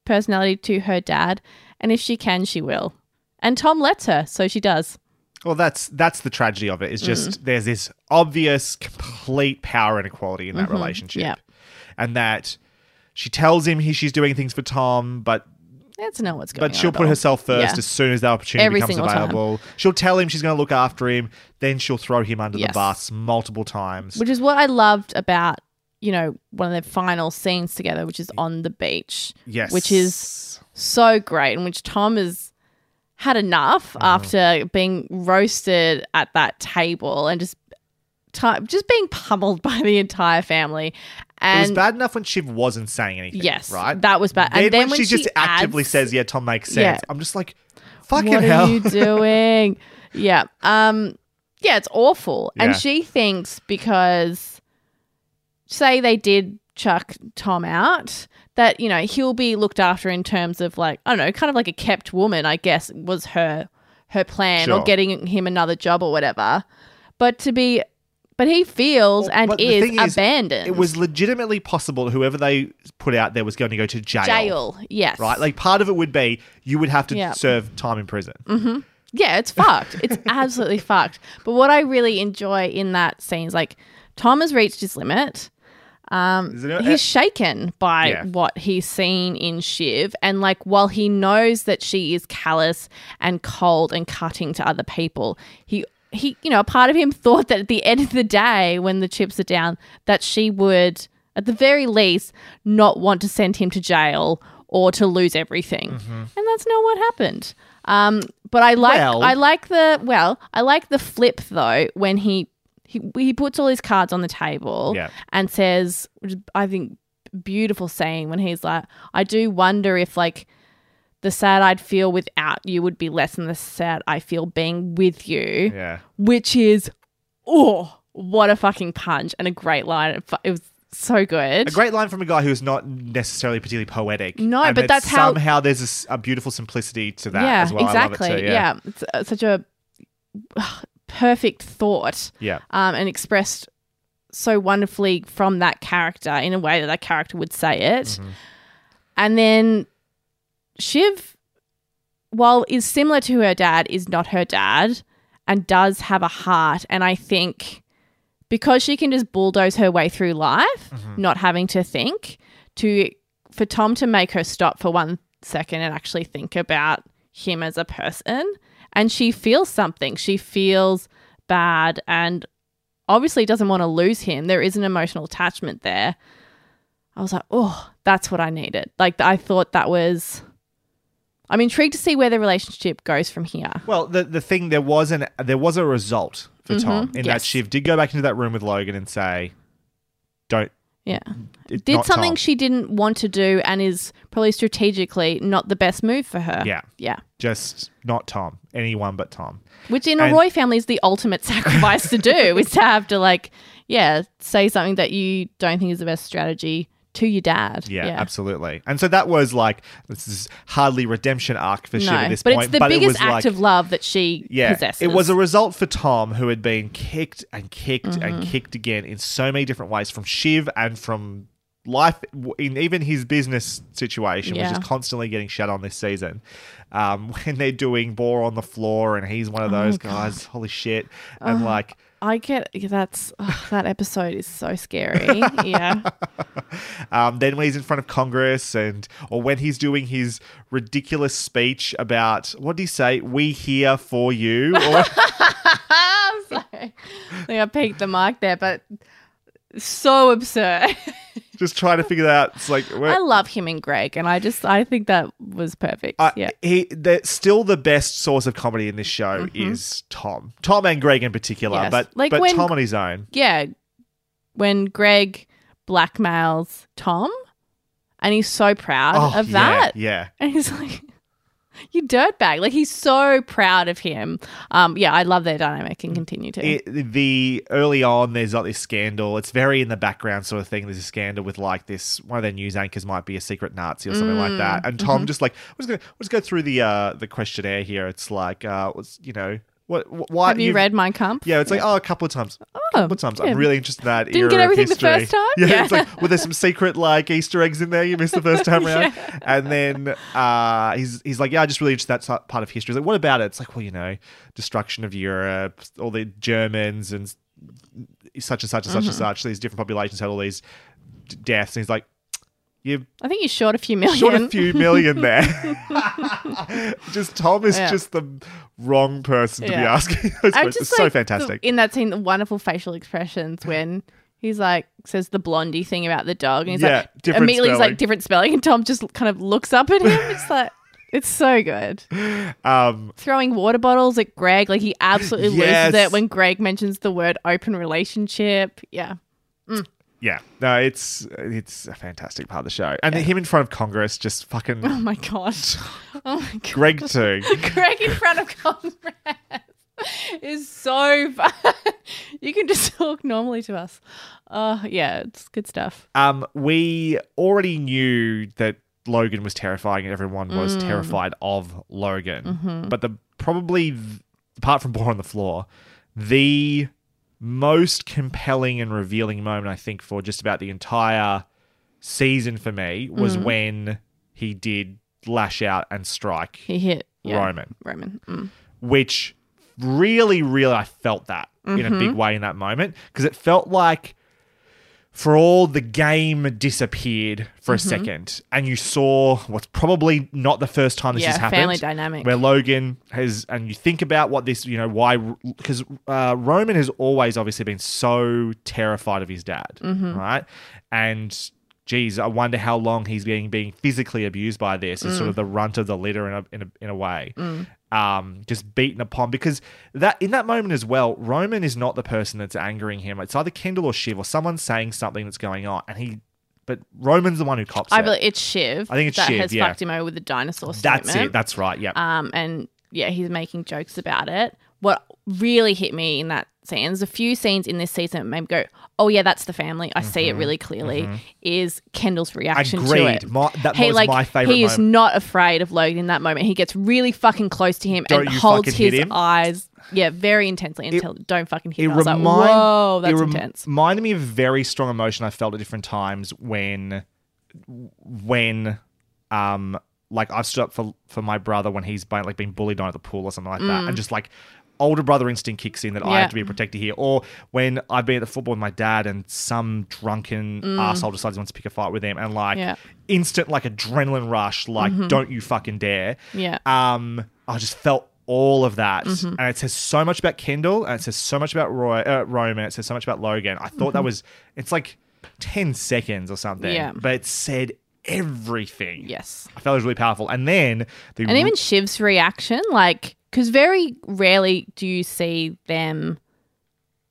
personality to her dad, and if she can, she will. And Tom lets her, so she does. Well, that's that's the tragedy of it. Is just there's this obvious, complete power inequality in that Mhm. relationship, Yeah. and that she tells him he, she's doing things for Tom, but That's not what's going on. but she'll put all. herself first Yeah. as soon as the opportunity Every becomes single time. available. She'll tell him she's going to look after him, then she'll throw him under the bus multiple times. Which is what I loved about, you know, one of their final scenes together, which is on the beach. Yes. Which is so great, in which Tom has had enough Uh-huh. after being roasted at that table and just just being pummeled by the entire family. It was bad enough when Shiv wasn't saying anything. Yes, right. that was bad. Then, And then when, when she, just she actively says, "Yeah, Tom makes sense," Yeah. I'm just like, "Fucking what hell!" are you doing? yeah. Um. yeah, it's awful. Yeah. And she thinks because say they did chuck Tom out, that, you know, he'll be looked after in terms of like, I don't know, kind of like a kept woman, I guess, was her her plan Sure. or getting him another job or whatever. But to be but he feels and But the is abandoned. It was legitimately possible whoever they put out there was going to go to jail. jail. Yes. Right? Like part of it would be you would have to Yeah. serve time in prison. hmm Yeah, it's fucked. It's absolutely fucked. But what I really enjoy in that scene is like Tom has reached his limit. Um, Is it- he's shaken by Yeah. what he's seen in Shiv, and like while he knows that she is callous and cold and cutting to other people, he he you know a part of him thought that at the end of the day, when the chips are down, that she would at the very least not want to send him to jail or to lose everything, and that's not what happened. Um, but I like Well- I like the well I like the flip though when he he he puts all his cards on the table Yeah. and says, which is, I think, beautiful saying when he's like, I do wonder if like the sad I'd feel without you would be less than the sad I feel being with you. Yeah. Which is, oh, what a fucking punch and a great line. It was so good. A great line from a guy who's not necessarily particularly poetic. No, and but that that's how- somehow there's a beautiful simplicity to that yeah, as well. exactly. I love it too. yeah. it's uh, such a perfect thought. Yeah. um, and expressed so wonderfully from that character in a way that that character would say it. Mm-hmm. And then Shiv, while is similar to her dad, is not her dad and does have a heart. And I think because she can just bulldoze her way through life, mm-hmm. not having to think, to for Tom to make her stop for one second and actually think about him as a person. And she feels something. She feels bad and obviously doesn't want to lose him. There is an emotional attachment there. I was like, oh, that's what I needed. Like, I thought that was. I'm intrigued to see where the relationship goes from here. Well, the the thing there was an there was a result for Mhm, Tom in that yes. Shiv did go back into that room with Logan and say, "Don't." Yeah. Did something Tom. she didn't want to do and is probably strategically not the best move for her. Yeah. Yeah. Just not Tom. Anyone but Tom. Which in a Roy family is the ultimate sacrifice to do, is to have to like, yeah, say something that you don't think is the best strategy to your dad. Yeah, absolutely. And so that was like this is hardly redemption arc for Shiv at No, this but point. it's the but it biggest was act like, of love that she yeah, possesses. it was a result for Tom, who had been kicked and kicked Mhm. and kicked again in so many different ways from Shiv and from life in even his business situation, which Yeah. is constantly getting shut on this season. Um, when they're doing bore on the floor, and he's one of Oh, those God. guys. Holy shit! And Oh, like, I get that's ugh, that episode is so scary. yeah. um, then when he's in front of Congress, and or when he's doing his ridiculous speech about what did he say? We here for you. Or, sorry. I think I peaked the mark there, but so absurd. Just trying to figure that out. It's like I love him and Greg, and I just I think that was perfect. Uh, yeah. he the, still the best source of comedy in this show Mhm. is Tom, Tom and Greg in particular, Yes. but Like but when- Tom on his own. yeah, when Greg blackmails Tom, and he's so proud Oh, of yeah, that. yeah. and he's like, "You dirtbag!" Like he's so proud of him. Um, yeah, I love their dynamic and continue to. It, the early on, there's like this scandal. It's very in the background sort of thing. There's a scandal with like this one of their news anchors might be a secret Nazi or something like Mm, that. And Tom mhm. just like let's go let's go through the uh the questionnaire here. It's like uh was you know what why Have you read Mein Kampf? Yeah, it's like oh a couple of times. Oh, a couple of times. yeah. I'm really interested in that. Didn't era get of everything the first time? Yeah, Yeah. it's like well, there's some secret like Easter eggs in there you missed the first time around. And then uh, he's he's like, yeah, I just really interested in that part of history. He's like, what about it? It's like, well, you know, destruction of Europe, all the Germans and such and such and such and Mhm. such. These different populations had all these d- deaths. And he's like, you I think you're short a few million. short a few million there. just Tom is Yeah. just the wrong person to be asking those I'm questions. just It's so like, the- fantastic. in that scene, the wonderful facial expressions when he's like says the blondie thing about the dog, and he's Yeah, like different immediately he's like different spelling, and Tom just kind of looks up at him. It's like it's so good. Um, Throwing water bottles at Greg, like he absolutely Yes. loses it when Greg mentions the word open relationship. Yeah. Mm. Yeah, no, it's it's a fantastic part of the show, and him in front of Congress, just fucking Oh my god. Oh my god. Greg too. Greg in front of Congress. is so fun. you can just talk normally to us. Uh, yeah, it's good stuff. Um, we already knew that Logan was terrifying and everyone was Mm. terrified of Logan. Mhm. But the probably, apart from Boar on the Floor, the most compelling and revealing moment, I think, for just about the entire season for me was Mm. when he did lash out and strike He hit yeah, Roman, Roman. Mm. which really, really, I felt that in a big Mhm. way in that moment because it felt like for all the game disappeared for a Mhm. second and you saw what's probably not the first time this Yeah, has happened family dynamic. where logan has and you think about what this you know why because uh, roman has always obviously been so terrified of his dad Mhm. right and geez i wonder how long he's being being physically abused by this as sort Mm. of the runt of the litter in a, in a, in a way Mm. Um, just beaten upon because that in that moment as well, Roman is not the person that's angering him. It's either Kendall or Shiv or someone saying something that's going on, and he, but Roman's the one who cops I it. believe it's Shiv. I think it's that Shiv, has yeah. fucked him over with the dinosaur That's statement. it. That's right. Yeah. Um, and yeah, he's making jokes about it. What really hit me in that scene, there's a few scenes in this season that made me go, "Oh yeah, that's the family." I see it Mhm, really clearly. mhm. Is Kendall's reaction to Agreed. it? My- that he was like my favourite he is moment. not afraid of Logan in that moment. He gets really fucking close to him Don't and holds his eyes, yeah, very intensely until don't fucking hit. it him. Was like, whoa, that's it rem- intense. Reminded me of very strong emotion I felt at different times when, when, um, like I've stood up for for my brother when he's been, like being bullied on at the pool or something like that, Mm. and just like older brother instinct kicks in that I have to be a protector here, or when I've been at the football with my dad and some drunken Mm. asshole decides he wants to pick a fight with him, and like Yeah. instant like adrenaline rush, like Mhm. don't you fucking dare, Yeah. um, I just felt all of that, Mhm. and it says so much about Kendall, and it says so much about Roy, uh, Roman, it says so much about Logan. I thought that Mhm. was it's like ten seconds or something, Yeah. but it said everything. Yes, I felt it was really powerful, and then the and even Shiv's reaction, like, because very rarely do you see them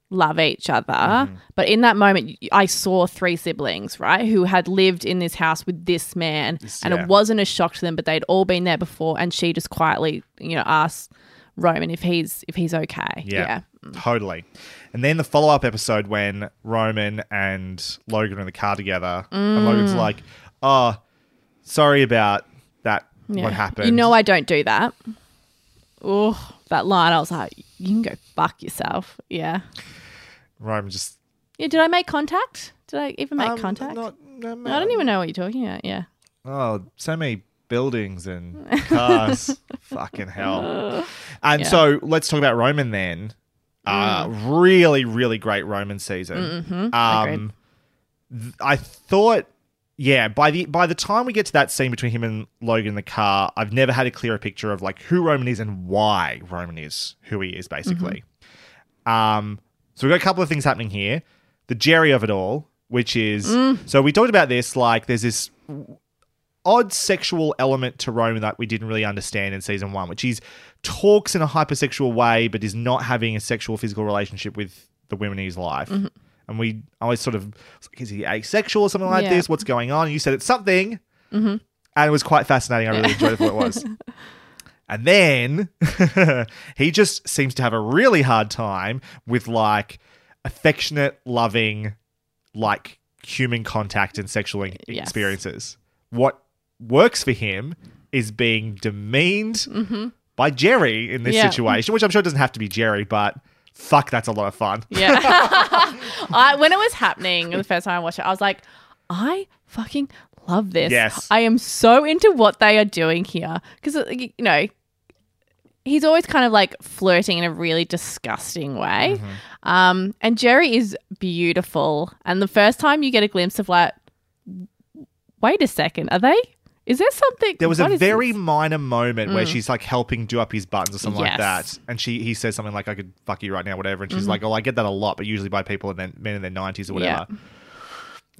love each other. Mm-hmm. But in that moment, I saw three siblings, right, who had lived in this house with this man, and yeah. it wasn't a shock to them, but they'd all been there before. And she just quietly, you know, asked Roman if he's if he's okay. Yeah, totally. And then the follow up episode when Roman and Logan are in the car together, and Logan's Mm. like, "Oh, sorry about that. Yeah. What happened?" You know, I don't do that. Oh, that line, I was like, you can go fuck yourself. Yeah. Roman just Yeah, did I make contact? Did I even make Um, contact? not- I don't even know what you're talking about. Yeah. Oh, so many buildings and cars. Fucking hell. And Yeah. so let's talk about Roman then. Uh, really, really great Roman season. Mhm. Um, th- I thought, yeah, by the by the time we get to that scene between him and Logan in the car, I've never had a clearer picture of like who Roman is and why Roman is who he is, basically. Um, so we've got a couple of things happening here. The Gerri of it all, which is Mm. so we talked about this, like there's this odd sexual element to Roman that we didn't really understand in season one, which is talks in a hypersexual way, but is not having a sexual physical relationship with the women in his life. Mhm. And we always sort of, is he asexual or something like Yeah. this? What's going on? And you said it's something. Mhm. And it was quite fascinating. I really enjoyed it for what it was. And then he just seems to have a really hard time with like affectionate, loving, like human contact and sexual Yes. experiences. What works for him is being demeaned Mhm. by Gerri in this Yeah. situation, which I'm sure doesn't have to be Gerri, but fuck, that's a lot of fun. Yeah. I, when it was happening the first time I watched it, I was like, I fucking love this. Yes. I am so into what they are doing here. Because, you know, he's always kind of like flirting in a really disgusting way. Mm-hmm. Um, and Gerri is beautiful. And the first time you get a glimpse of like, wait a second, are they? Is there something? There was a very this? minor moment where Mm. she's like helping do up his buttons or something like that, and she he says something like "I could fuck you right now," whatever, and she's Mhm. like, "Oh, I get that a lot, but usually by people in their men in their nineties or whatever." Yeah.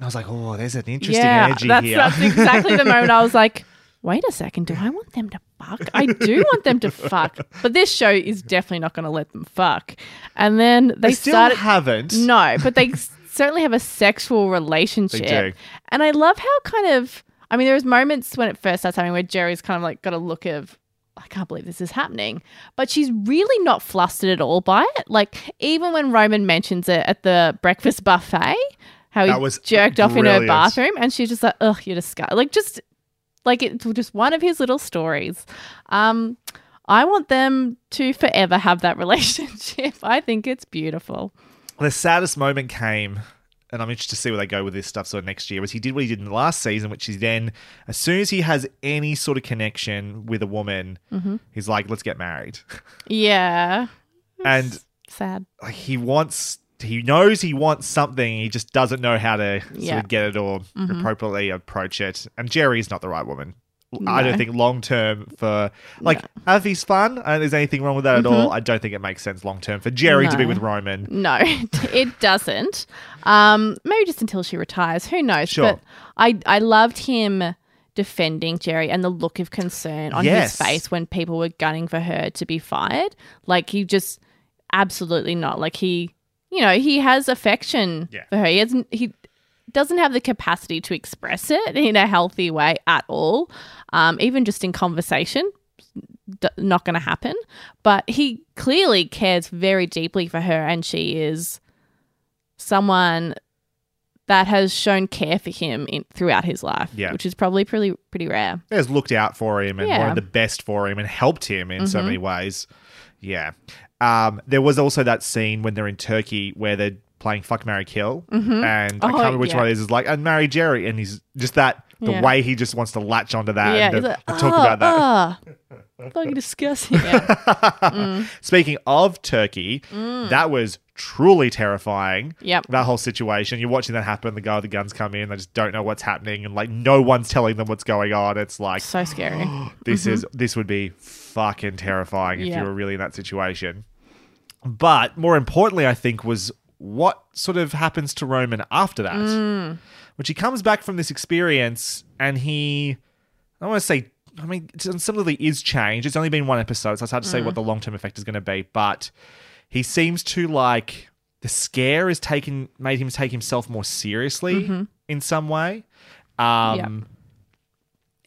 I was like, "Oh, there's an interesting yeah, energy that's, here." That's exactly the moment I was like, wait a second, do I want them to fuck? I do want them to fuck. But this show is definitely not going to let them fuck. And then they, They still started. haven't. No, but they certainly have a sexual relationship. They do. And I love how kind of. I mean, there was moments when it first starts happening where Gerri's kind of like got a look of I can't believe this is happening. But she's really not flustered at all by it. Like, even when Roman mentions it at the breakfast buffet, how he That was jerked off in her bathroom, and she's just like, ugh, you're disgusting. Like, just like it's just one of his little stories. Um, I want them to forever have that relationship. I think it's beautiful. The saddest moment came, and I'm interested to see where they go with this stuff sort of next year, was he did what he did in the last season, which is then, as soon as he has any sort of connection with a woman, Mhm. he's like, let's get married. Yeah. and Sad. he wants, he knows he wants something, he just doesn't know how to sort Yeah. of get it or Mhm. appropriately approach it. And Gerri's not the right woman. I don't think long term for like have he's fun and there's anything wrong with that at all. I don't think it makes sense long term for Gerri to be with Roman. No, it doesn't. Um, maybe just until she retires. Who knows? Sure. But I, I loved him defending Gerri and the look of concern on Yes. his face when people were gunning for her to be fired. Like he just absolutely not. Like he, you know, he has affection Yeah. for her. He hasn't. He doesn't have the capacity to express it in a healthy way at all. Um, even just in conversation, d- not going to happen. But he clearly cares very deeply for her, and she is someone that has shown care for him in, throughout his life, Yeah. which is probably pretty pretty rare. has looked out for him and Yeah. wanted the best for him and helped him in so Mhm. many ways. Yeah. Um, there was also that scene when they're in Turkey where they're playing Fuck Mary Kill. Mhm. And I Oh, can't remember which yeah. one it is. It's like, and marry Gerri. And he's just that, the Yeah. way he just wants to latch onto that yeah, and he's like, to talk "Oh, about that. oh, fucking disgusting. Yeah. Mm. Speaking of Turkey, Mm. that was truly terrifying. Yep. That whole situation. You're watching that happen. The guy with the guns come in. They just don't know what's happening. And like, no one's telling them what's going on. It's like, so scary. this Mhm. is this would be fucking terrifying if Yeah. you were really in that situation. But more importantly, I think was what sort of happens to Roman after that. Mm. Which he comes back from this experience and he I don't want to say I mean similarly is changed. It's only been one episode, so it's hard to say Mm. what the long term effect is going to be, but he seems to like the scare has taken made him take himself more seriously Mhm. in some way. Um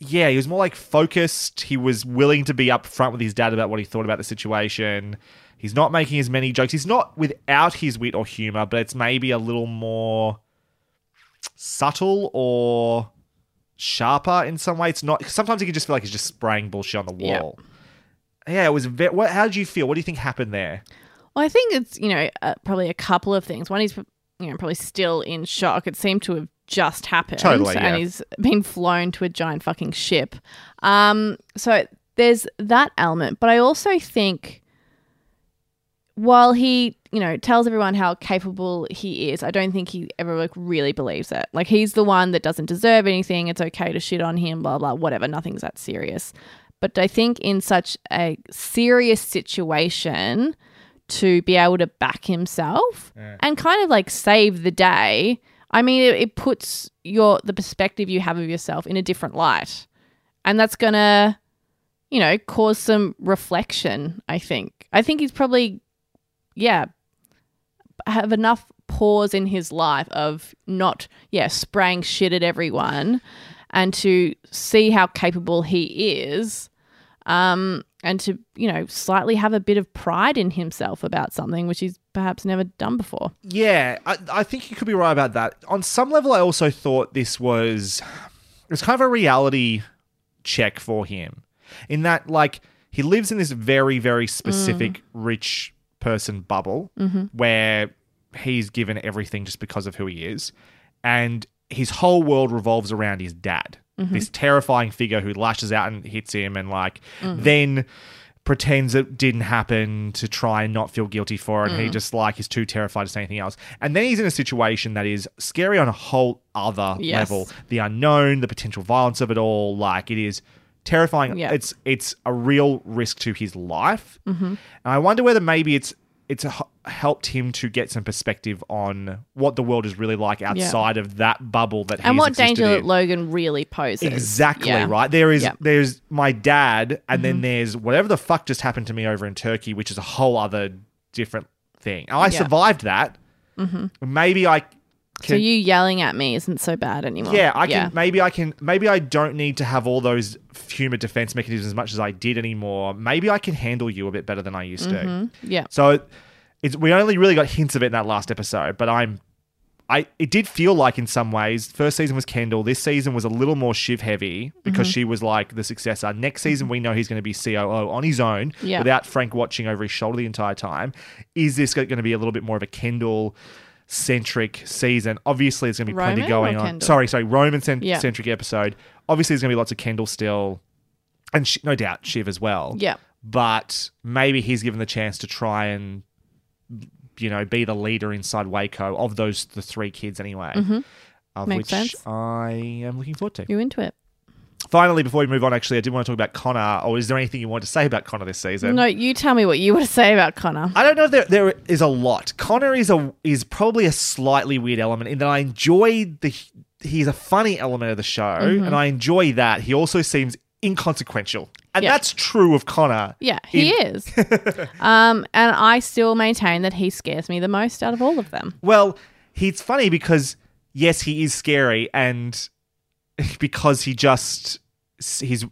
yeah, he was more like focused. He was willing to be upfront with his dad about what he thought about the situation. He's not making as many jokes. He's not without his wit or humor, but it's maybe a little more subtle or sharper in some way. It's not. Sometimes you can just feel like he's just spraying bullshit on the Yeah. wall. Yeah, it was. Ve- what? How did you feel? What do you think happened there? Well, I think it's you know uh, probably a couple of things. One, he's you know probably still in shock. It seemed to have just happened, Totally, yeah. and he's been flown to a giant fucking ship. Um, so there's that element, but I also think while he you know tells everyone how capable he is, I don't think he ever like really believes it. Like he's the one that doesn't deserve anything. It's okay to shit on him, blah blah, whatever. Nothing's that serious. But I think in such a serious situation, to be able to back himself Yeah. and kind of like save the day. I mean, it, it puts your the perspective you have of yourself in a different light, and that's gonna, you know, cause some reflection. I think. I think he's probably, yeah, have enough pause in his life of not, yeah, spraying shit at everyone, and to see how capable he is um, and to you know slightly have a bit of pride in himself about something which he's perhaps never done before. Yeah, I, I think you could be right about that. On some level, I also thought this was it was kind of a reality check for him, in that like he lives in this very very specific rich person bubble Mhm. where he's given everything just because of who he is, and his whole world revolves around his dad, Mhm. this terrifying figure who lashes out and hits him, and like Mm. then pretends it didn't happen to try and not feel guilty for it. And he Mm. just like is too terrified to say anything else. And then he's in a situation that is scary on a whole other Yes. level. The unknown, the potential violence of it all, like it is terrifying. Yeah. It's it's a real risk to his life. Mhm. And I wonder whether maybe it's it's helped him to get some perspective on what the world is really like outside of that bubble that and what danger in. Logan really poses. Exactly Yeah. right. There is Yeah. there's my dad, and then Mhm. there's whatever the fuck just happened to me over in Turkey, which is a whole other different thing. And I Yeah. survived that. Mhm. Maybe I so you yelling at me isn't so bad anymore. Yeah, I can. Maybe I can. Maybe I don't need to have all those humor defense mechanisms as much as I did anymore. Maybe I can handle you a bit better than I used to. Mhm. Yeah. So it's we only really got hints of it in that last episode, but I'm. I, it did feel like in some ways, first season was Kendall. This season was a little more Shiv heavy because Mhm. she was like the successor. Next season, we know he's going to be COO on his own Yeah. without Frank watching over his shoulder the entire time. Is this going to be a little bit more of a Kendall centric season? Obviously, there's going to be plenty going on. Kendall? Sorry, sorry, Roman cent- Yeah. centric episode. Obviously, there's going to be lots of Kendall still, and sh- no doubt Shiv as well. Yeah. But maybe he's given the chance to try and, you know, be the leader inside Waco of those the three kids anyway. Mhm. Of Makes which sense. I am looking forward to. You into it? Finally, before we move on, actually, I did want to talk about Connor. Or is there anything you want to say about Connor this season? No, you tell me what you want to say about Connor. I don't know if there, there is a lot. Connor is a is probably a slightly weird element in that I enjoy the he's a funny element of the show, Mhm. and I enjoy that. He also seems inconsequential, and Yeah. that's true of Connor. Yeah, he in- is. um, and I still maintain that he scares me the most out of all of them. Well, he's funny because yes, he is scary, and because he just his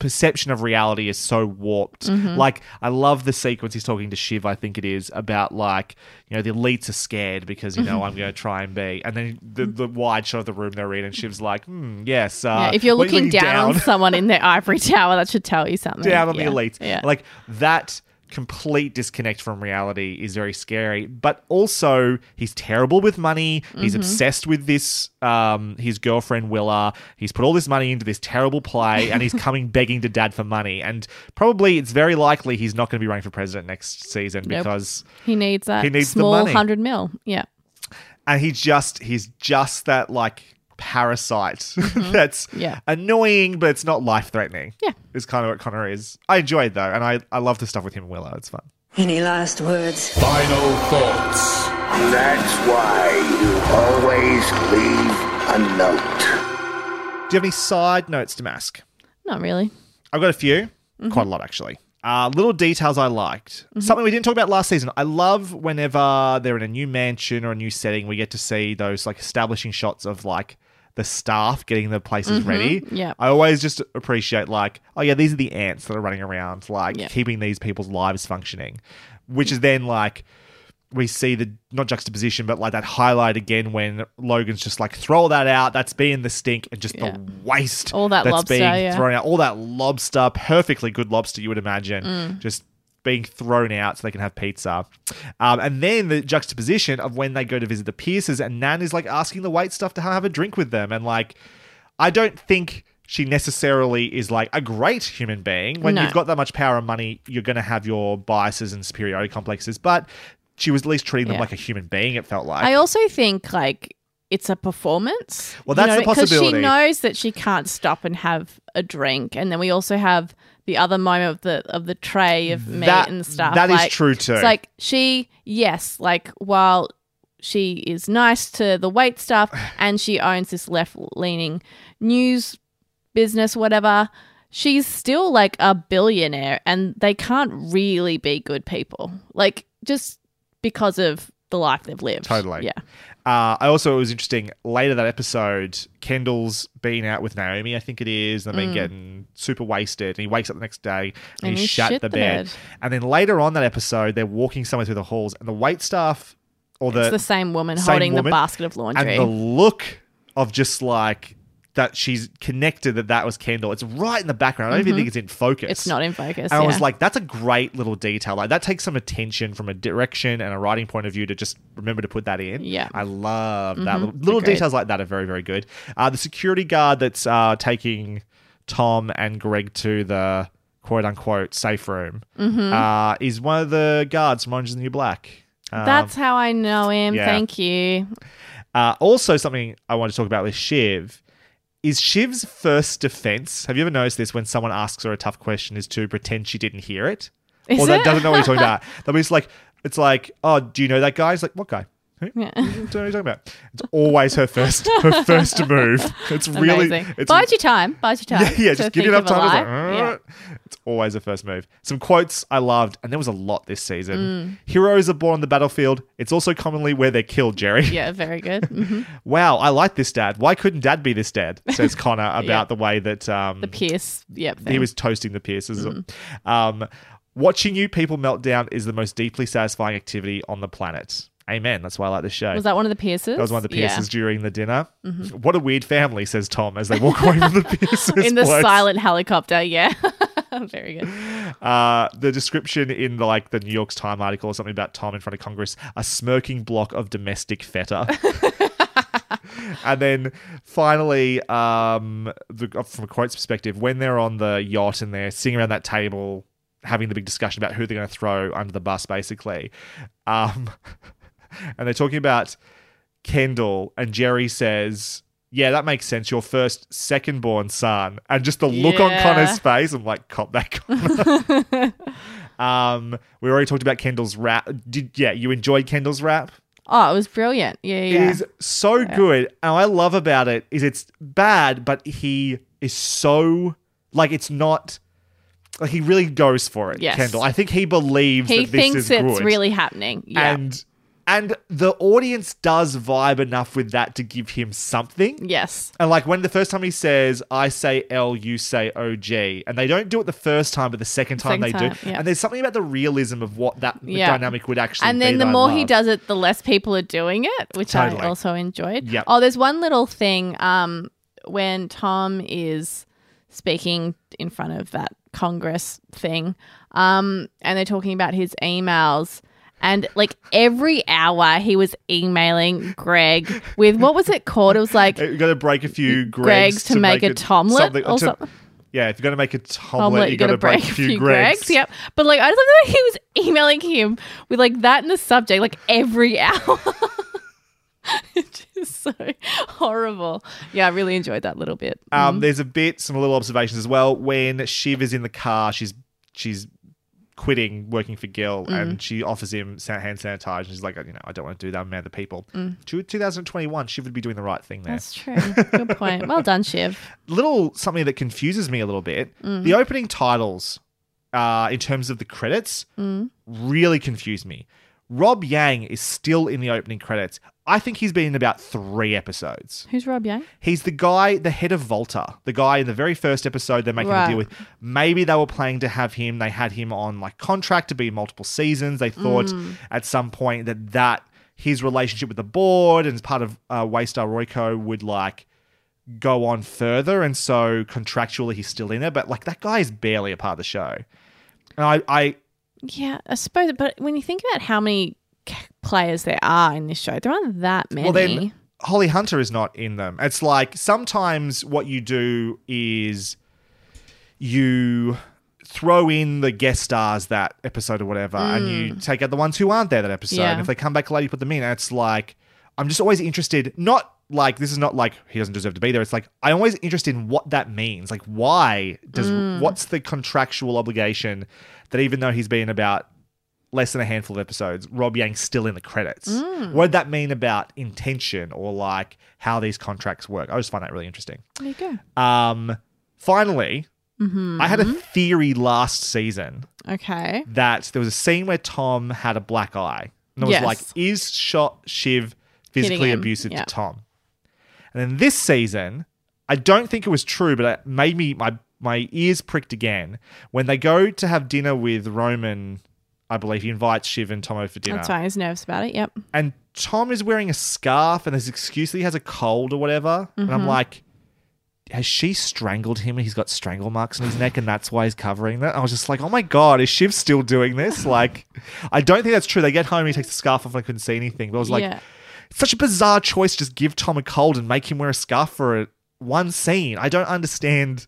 perception of reality is so warped. Mhm. Like I love the sequence he's talking to Shiv, I think it is, about like, you know, the elites are scared because, you know, I'm gonna try and be and then the, the wide shot of the room they're in and Shiv's like, hmm, yes, uh yeah, if you're are you looking down, on someone in their ivory tower, that should tell you something. down on Yeah, the elites. Yeah. Like that complete disconnect from reality is very scary. But also he's terrible with money. He's Mhm. obsessed with this um his girlfriend Willa. He's put all this money into this terrible play and he's coming begging to dad for money. And probably it's very likely he's not going to be running for president next season Nope. because he needs that He needs the small money. hundred mil. Yeah. and he just he's just that like parasite that's Yeah. annoying but it's not life threatening. Yeah. Is kind of what Connor is. I enjoy it though, and I, I love the stuff with him and Willa. It's fun. Any last words? Final thoughts. That's why you always leave a note. Do you have any side notes to Mask? Not really. I've got a few, Mhm. quite a lot actually. Uh, little details I liked. Something we didn't talk about last season. I love whenever they're in a new mansion or a new setting, we get to see those like establishing shots of like the staff getting the places Mhm. ready. Yeah. I always just appreciate like, oh yeah, these are the ants that are running around, like Yeah. keeping these people's lives functioning. Which is then like we see the not juxtaposition, but like that highlight again when Logan's just like throw that out. That's being the stink and just Yeah. the waste All that that's lobster, being yeah. thrown out. All that lobster, perfectly good lobster you would imagine, Mm. just being thrown out so they can have pizza. Um, and then the juxtaposition of when they go to visit the Pierces and Nan is like asking the wait staff to have a drink with them. And like, I don't think she necessarily is like a great human being. When No. you've got that much power and money, you're going to have your biases and superiority complexes. But she was at least treating them Yeah. like a human being, it felt like. I also think like it's a performance. Well, that's the possibility. Because she knows that she can't stop and have a drink, and then we also have the other moment of the of the tray of meat That- and stuff. that is like, true too. It's like she, yes, like while she is nice to the wait staff and she owns this left leaning news business, whatever. She's still like a billionaire, and they can't really be good people. Like just because of the life they've lived. Totally. Yeah. Uh, I also it was interesting later that episode. Kendall's been out with Naomi, I think it is. and They've been Mm. getting super wasted, and he wakes up the next day and, And he's he shut shit the, the bed. bed. And then later on that episode, they're walking somewhere through the halls, and the wait staff or the it's the same woman same holding woman, the basket of laundry. and the look of just like that she's connected that that was Kendall. It's right in the background. I don't even Mhm. think it's in focus. It's not in focus, And I was like, that's a great little detail. Like that takes some attention from a direction and a writing point of view to just remember to put that in. Yeah. I love that. Mhm. Little, little details like that are very, very good. Uh, the security guard that's uh, taking Tom and Greg to the quote unquote safe room Mhm. uh, is one of the guards from Orange is the New Black. Um, That's how I know him. yeah. Thank you. uh, also, something I want to talk about with Shiv is Shiv's first defense. Have you ever noticed this when someone asks her a tough question is to pretend she didn't hear it? Is or that it? doesn't know what you're talking about. They'll be just like, it's like, oh, do you know that guy? He's like, what guy? Yeah. What are you talking about? It's always her first her first move. It's really it's buys you time. Buys you time. yeah, yeah just give enough a time. It's, like, Yeah. "Uh." it's always the first move. Some quotes I loved, and there was a lot this season. Mm. Heroes are born on the battlefield. It's also commonly where they're killed, Gerri. Yeah, very good. hmm wow, I like this dad. Why couldn't dad be this dad? Says Connor about Yeah. the way that um, The Pierce. Yep. he was toasting the Pierces. Mm-hmm. Um, watching you people melt down is the most deeply satisfying activity on the planet. Amen. That's why I like this show. Was that one of the Pierces? That was one of the Yeah. Pierces during the dinner. Mhm. What a weird family, says Tom as they walk away from the Pierces. In the place. silent helicopter. Yeah. very good. Uh, the description in the, like the New York Times article or something about Tom in front of Congress, a smirking block of domestic feta. and then finally, um, the, from a quotes perspective, when they're on the yacht and they're sitting around that table having the big discussion about who they're going to throw under the bus, basically, um, and they're talking about Kendall, and Gerri says. Yeah, that makes sense. Your first second born son. And just the look on Connor's face, I'm like, cop that Connor. Um, we already talked about Kendall's rap. Did yeah, you enjoyed Kendall's rap? Oh, it was brilliant. Yeah, yeah. It is so good. And what I love about it is it's bad, but he is so like it's not like he really goes for it. Yes. Kendall. I think he believes he that this thinks is it's good. really happening. Yeah. and and the audience does vibe enough with that to give him something. yes. And like when the first time he says, I say L, you say OG, and they don't do it the first time, but the second time Second they time, do. yeah. And there's something about the realism of what that Yeah. dynamic would actually and then the more he does it, the less people are doing it, which Totally. I also enjoyed. Yep. Oh, there's one little thing um, when Tom is speaking in front of that Congress thing, um, and they're talking about his emails. And like every hour, he was emailing Greg with what was it called? It was like You got to break a few Gregs, Greg's to make a tomlet or to- something. Yeah, if you're going to make a tomlet, omelet, you got to break, a few, Gregs. Gregs. Yep. But like, I just love that he was emailing him with like that in the subject, like every hour. it's just so horrible. Yeah, I really enjoyed that little bit. Um, There's a bit, some little observations as well. When Shiv is in the car, she's she's quitting working for Gil, Mm. and she offers him hand sanitizer. She's like, you know, I don't want to do that. I'm man the people. Mm. 2021, Shiv would be doing the right thing there. That's true. Good point. Well done, Shiv. little something that confuses me a little bit. Mm. The opening titles, uh, in terms of the credits, Mm. really confuse me. Rob Yang is still in the opening credits. I think he's been in about three episodes. Who's Rob Yang? He's the guy, the head of Volta, the guy in the very first episode they're making a deal with. Maybe they were planning to have him. They had him on like contract to be multiple seasons. They thought Mm. at some point that that his relationship with the board and as part of uh, Waystar Royco would like go on further, and so contractually he's still in it. But like that guy is barely a part of the show. And I, I Yeah, I suppose. But when you think about how many players there are in this show, there aren't that many. Well, then Holly Hunter is not in them. It's like sometimes what you do is you throw in the guest stars that episode or whatever, and you take out the ones who aren't there that episode. Yeah. And if they come back later, you put them in. And it's like I'm just always interested. Not like this is not like he doesn't deserve to be there. It's like I'm always interested in what that means. Like why does Mm. what's the contractual obligation that even though he's been about less than a handful of episodes, Rob Yang's still in the credits. Mm. What did that mean about intention or like how these contracts work? I just find that really interesting. there you go. Um, finally, Mhm. I had a theory last season Okay. that there was a scene where Tom had a black eye. And I was Yes. like, is shot Shiv physically abusive yeah. to Tom? And then this season, I don't think it was true, but it made me my my ears pricked again when they go to have dinner with Roman. I believe he invites Shiv and Tom over for dinner. That's why he's nervous about it. Yep. And Tom is wearing a scarf and his excuse that he has a cold or whatever. And I'm Mhm. like, has she strangled him and he's got strangle marks on his neck and that's why he's covering that? I was just like, oh my God, is Shiv still doing this? Like, I don't think that's true. They get home and he takes the scarf off and I couldn't see anything. But I was like, Yeah. such a bizarre choice to just give Tom a cold and make him wear a scarf for a, one scene. I don't understand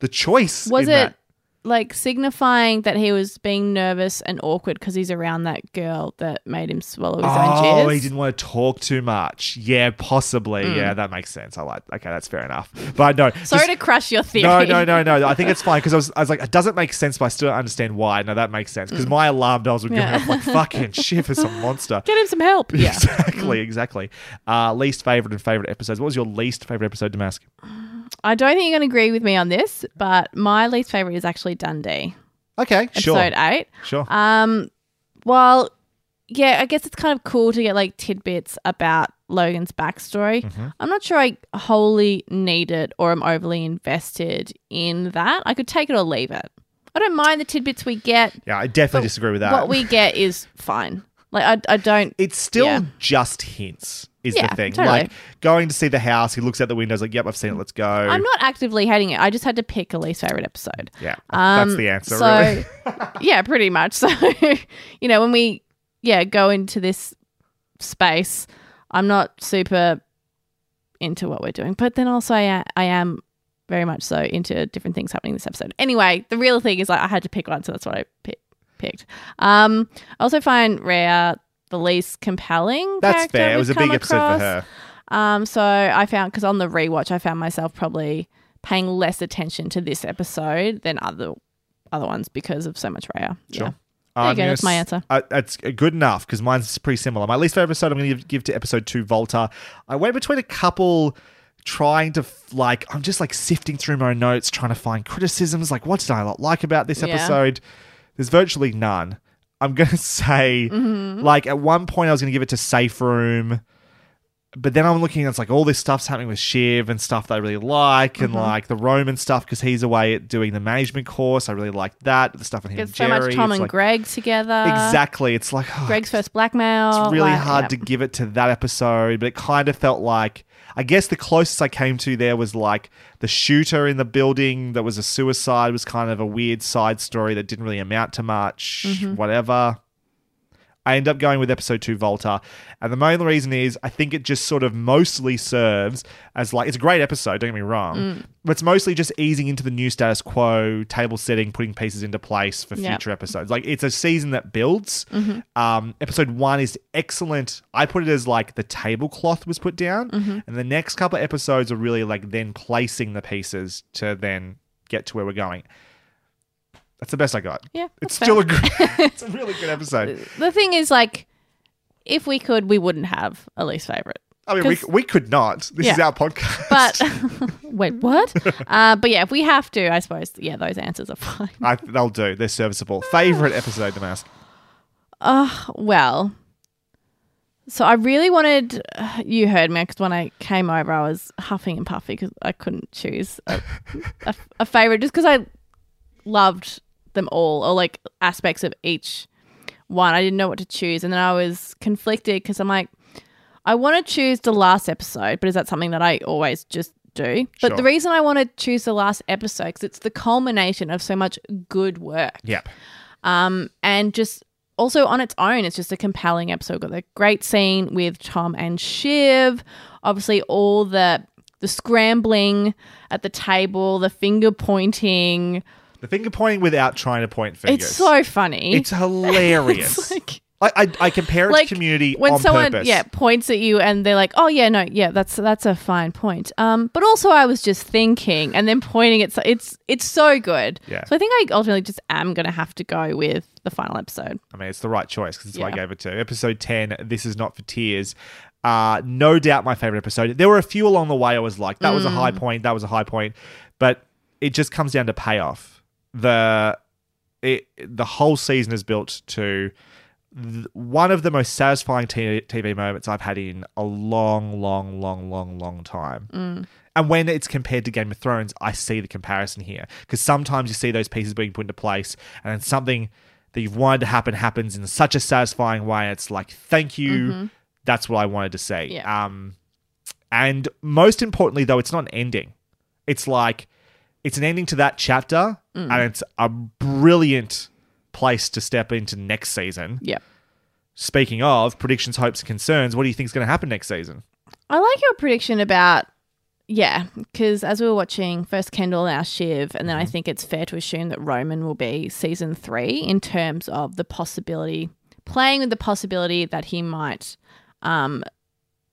the choice. Was in it that. Like signifying that he was being nervous and awkward because he's around that girl that made him swallow his own Oh, jizz. he didn't want to talk too much. Yeah, possibly. Mm. Yeah, that makes sense. I like. Okay, that's fair enough. But no, Sorry to crush your theory. No, no, no, no. I think it's fine because I was, I was like, it doesn't make sense, but I still don't understand why. No, that makes sense because my alarm bells were going Mm. Yeah. off like fucking shit for some monster. Get him some help. Yeah. Exactly, exactly. Uh, least favorite and favorite episodes. What was your least favorite episode, Damask? I don't think you're going to agree with me on this, but my least favorite is actually Dundee. Okay, sure. Episode eight. Sure. Um, well, yeah, I guess it's kind of cool to get like tidbits about Logan's backstory. Mhm. I'm not sure I wholly need it or I'm overly invested in that. I could take it or leave it. I don't mind the tidbits we get. Yeah, I definitely disagree with that. What we get is fine. Like I, I don't. It's still yeah. just hints. Is Yeah, the thing totally. like going to see the house? He looks out the windows like, "Yep, I've seen it. Let's go." I'm not actively hating it. I just had to pick a least favorite episode. Yeah, Um, that's the answer. so, really. yeah, pretty much. So, you know, when we yeah go into this space, I'm not super into what we're doing, but then also I, I am very much so into different things happening this episode. Anyway, the real thing is like I had to pick one, so that's what I pi- picked. Um, I also find Rhea the least compelling. That's fair. It was a big episode for her. Um, so I found because on the rewatch, I found myself probably paying less attention to this episode than other other ones because of so much Rhea. Sure. Yeah. There you go, that's my answer. Uh, that's good enough because mine's pretty similar. My least favorite episode I'm going to give, to episode two, Volta. I went between a couple trying to like I'm just like sifting through my notes trying to find criticisms like what did I not like about this Yeah. There's virtually none I'm gonna say Mhm. like at one point I was gonna give it to Safe Room but then I'm looking at it's like all this stuff's happening with Shiv and stuff that I really like and Mhm. like the Roman stuff because he's away at doing the management course I really like that the stuff with him and so much Tom it's and like- Greg together. exactly it's like oh, Greg's first blackmail. it's really like, hard yeah. to give it to that episode, but it kind of felt like I guess the closest I came to there was like the shooter in the building that was a suicide was kind of a weird side story that didn't really amount to much. Mhm. Whatever. I end up going with episode two, Volta. And the main reason is I think it just sort of mostly serves as like, it's a great episode, don't get me wrong, Mm. but it's mostly just easing into the new status quo, table setting, putting pieces into place for Yep. future episodes. Like, it's a season that builds. Mhm. Um, episode one is excellent. I put it as like the tablecloth was put down. Mhm. And the next couple of episodes are really like then placing the pieces to then get to where we're going. That's the best I got. Yeah, It's that's still a fair. good, it's a really good episode. The thing is, like, if we could, we wouldn't have a least favorite. I mean, we, we could not. This is our podcast. But wait, what? uh, but yeah, if we have to, I suppose. Yeah, those answers are fine. I, they'll do. They're serviceable. Favorite episode, Damask? Oh well. So I really wanted. You heard me because when I came over, I was huffing and puffy because I couldn't choose a, a, a favorite just because I loved them all or like aspects of each one. I didn't know what to choose, and then I was conflicted because I'm like, I want to choose the last episode, but is that something that I always just do? But Sure. the reason I want to choose the last episode because it's the culmination of so much good work. Yep. Um, and just also on its own, it's just a compelling episode. Got the great scene with Tom and Shiv. Obviously, all the the scrambling at the table, the finger pointing. The finger pointing without trying to point fingers. It's so funny. It's hilarious. It's like- I, I, I compare it like to community when on someone purpose. yeah points at you and they're like oh yeah no yeah that's that's a fine point um but also i was just thinking and then pointing at so it's it's so good Yeah. so i think i ultimately just am gonna have to go with the final episode I mean, it's the right choice because it's what I gave it to. Episode 10, This Is Not for Tears. Uh, no doubt my favorite episode. There were a few along the way I was like, that was a high Mm. point, that was a high point. But it just comes down to payoff. The it, the whole season is built to th- one of the most satisfying t- TV moments I've had in a long, long, long, long, long time. Mm. And when it's compared to Game of Thrones, I see the comparison here. Because sometimes you see those pieces being put into place, and then something that you've wanted to happen happens in such a satisfying way. It's like, thank you. Mhm. That's what I wanted to see. Yeah. Um, and most importantly, though, it's not an ending. It's like, it's an ending to that chapter, Mm. and it's a brilliant place to step into next season. Yep. Speaking of predictions, hopes, and concerns, what do you think is going to happen next season? I like your prediction about yeah, because as we were watching first Kendall, now Shiv, and then I think it's fair to assume that Roman will be season three in terms of the possibility, playing with the possibility that he might um,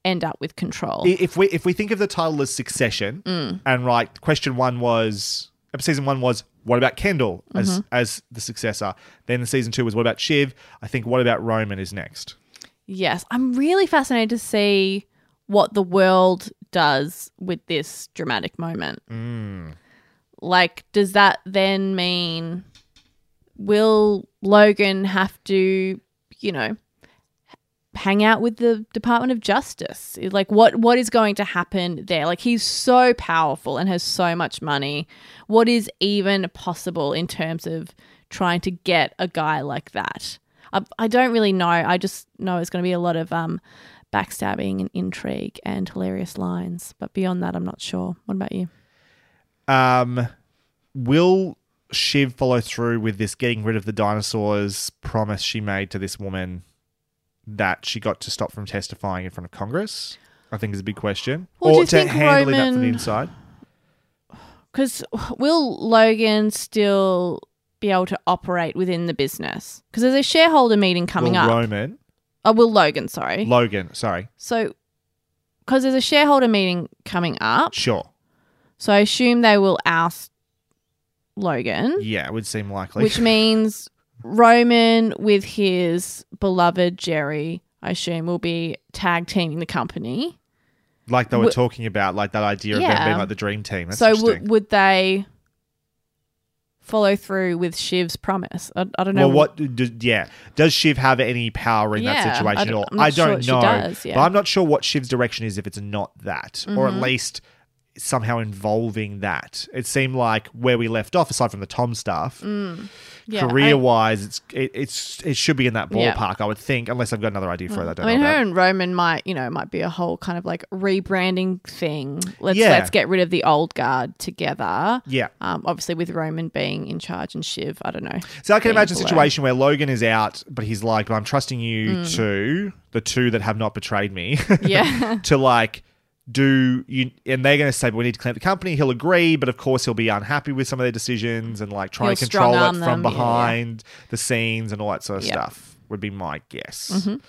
end up with control. If we if we think of the title as Succession, Mm. and right, question one was season one was what about Kendall as Mhm. as the successor? Then the season two was what about Shiv? I think what about Roman is next. Yes, I'm really fascinated to see what the world does with this dramatic moment. Mm. Like, does that then mean will Logan have to, you know, hang out with the Department of Justice? Like, what what is going to happen there? Like, he's so powerful and has so much money. What is even possible in terms of trying to get a guy like that? I, I don't really know. I just know it's going to be a lot of um, backstabbing and intrigue and hilarious lines. But beyond that, I'm not sure. What about you? Um, will Shiv follow through with this getting rid of the dinosaurs promise she made to this woman that she got to stop from testifying in front of Congress? I think is a big question. Well, or to handling that from the inside. Because will Logan still be able to operate within the business? Because there's a shareholder meeting coming will up. Roman, Oh, will Logan? Sorry. Logan, sorry, so, because there's a shareholder meeting coming up, sure, so I assume they will oust Logan, yeah, it would seem likely. which means Roman with his beloved Gerri, I assume, will be tag teaming the company. like they were Would- talking about, like that idea of them being like the dream team. That's so w- would they follow through with Shiv's promise? I, I don't know. Well, what? Do, yeah, does Shiv have any power in Yeah, that I situation at don't- all? I'm not I don't sure she know, does, yeah. but I'm not sure what Shiv's direction is if it's not that, or at Mhm. least somehow involving that. It seemed like where we left off, aside from the Tom stuff, Mm. Yeah, career wise, it's it, it's it should be in that Yeah. ballpark. I would think, unless I've got another idea for it. I don't I mean, her about. and Roman might, you know, might be a whole kind of like rebranding thing. Let's Yeah. let's get rid of the old guard together. Yeah. Um, obviously with Roman being in charge and Shiv, I don't know. So I can imagine a situation where Logan is out, but he's like, "But I'm trusting you Mm. to the two that have not betrayed me." Yeah. to like do you, and they're going to say, "But we need to clean up the company." He'll agree, but of course he'll be unhappy with some of their decisions and like try He'll and control it from them, yeah, yeah. behind the scenes and all that sort of Yeah. stuff. Would be my guess. Mhm.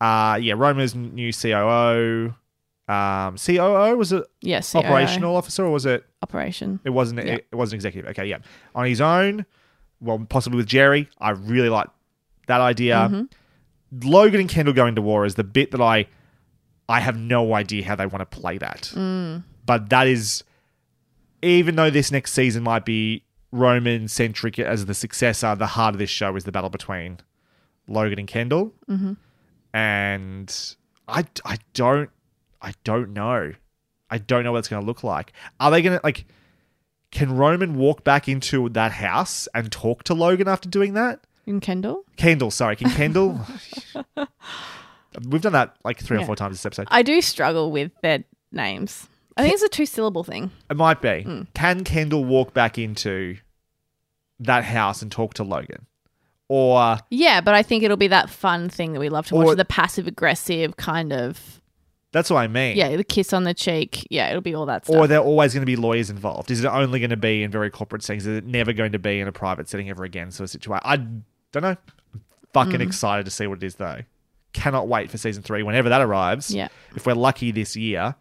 Uh, yeah, Roma's new COO. Um, COO was it? Yeah, operational officer, or was it Operation. it wasn't. Yeah. It, it wasn't executive. Okay, yeah. On his own, well, possibly with Gerri. I really like that idea. Mhm. Logan and Kendall going to war is the bit that I, I have no idea how they want to play that. Mm. But that is, even though this next season might be Roman centric as the successor, the heart of this show is the battle between Logan and Kendall, Mhm. and I, I don't, I don't know. I don't know what it's going to look like. Are they going to like? Can Roman walk back into that house and talk to Logan after doing that? In Kendall? Kendall, sorry, can Kendall? We've done that like three or four times this episode. I do struggle with their names. I think it's a two syllable thing. It might be. Mm. Can Kendall walk back into that house and talk to Logan? Or Yeah, but I think it'll be that fun thing that we love to watch Or- the passive aggressive kind of that's what I mean. yeah, the kiss on the cheek. Yeah, it'll be all that stuff. Or they're always going to be lawyers involved. Is it only going to be in very corporate settings? Is it never going to be in a private setting ever again? So of situation. I don't know. I'm fucking Mm. excited to see what it is though. Cannot wait for season three whenever that arrives. Yeah. If we're lucky this year.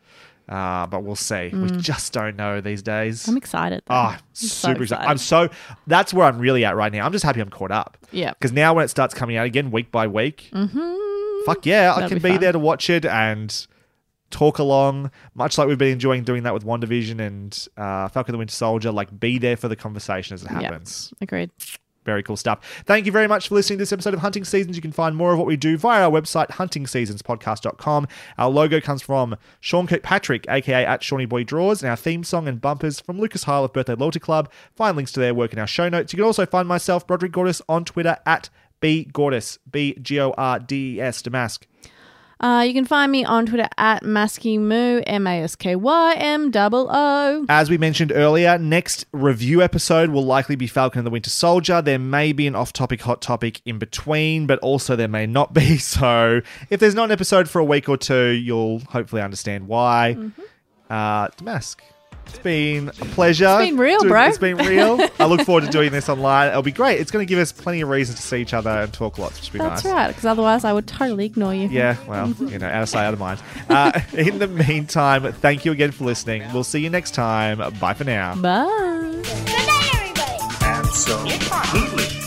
Uh, but we'll see. We Mm. just don't know these days. I'm excited. Though. Oh, I'm so super excited. excited. I'm so that's where I'm really at right now. I'm just happy I'm caught up. Yeah. Because now when it starts coming out again week by week, Mm-hmm. fuck yeah, I That'll can be be, there to watch it and talk along, much like we've been enjoying doing that with WandaVision and uh, Falcon the Winter Soldier. Like, be there for the conversation as it happens. Agreed. Very cool stuff. Thank you very much for listening to this episode of Hunting Seasons. You can find more of what we do via our website, huntingseasonspodcast.com. Our logo comes from Sean Kirkpatrick, aka at Shawnee Boy Draws, and our theme song and bumpers from Lucas Heil of Birthday Loyalty Club. Find links to their work in our show notes. You can also find myself, Broderick Gordis, on Twitter at bgordis, B G O R D E S, Damask. Uh, you can find me on Twitter at Maskymoo, M A S K Y M O O. As we mentioned earlier, next review episode will likely be Falcon and the Winter Soldier. There may be an off topic hot topic in between, but also there may not be. So if there's not an episode for a week or two, you'll hopefully understand why. uh, Damask. It's been a pleasure. It's been real, bro. It's been real. I look forward to doing this online. It'll be great. It's going to give us plenty of reasons to see each other and talk lots, which would be That's nice. That's right, because otherwise I would totally ignore you. Yeah, well, you know, out of sight, out of mind. Uh, in the meantime, thank you again for listening. We'll see you next time. Bye for now. Bye. Good night, everybody. And so, completely.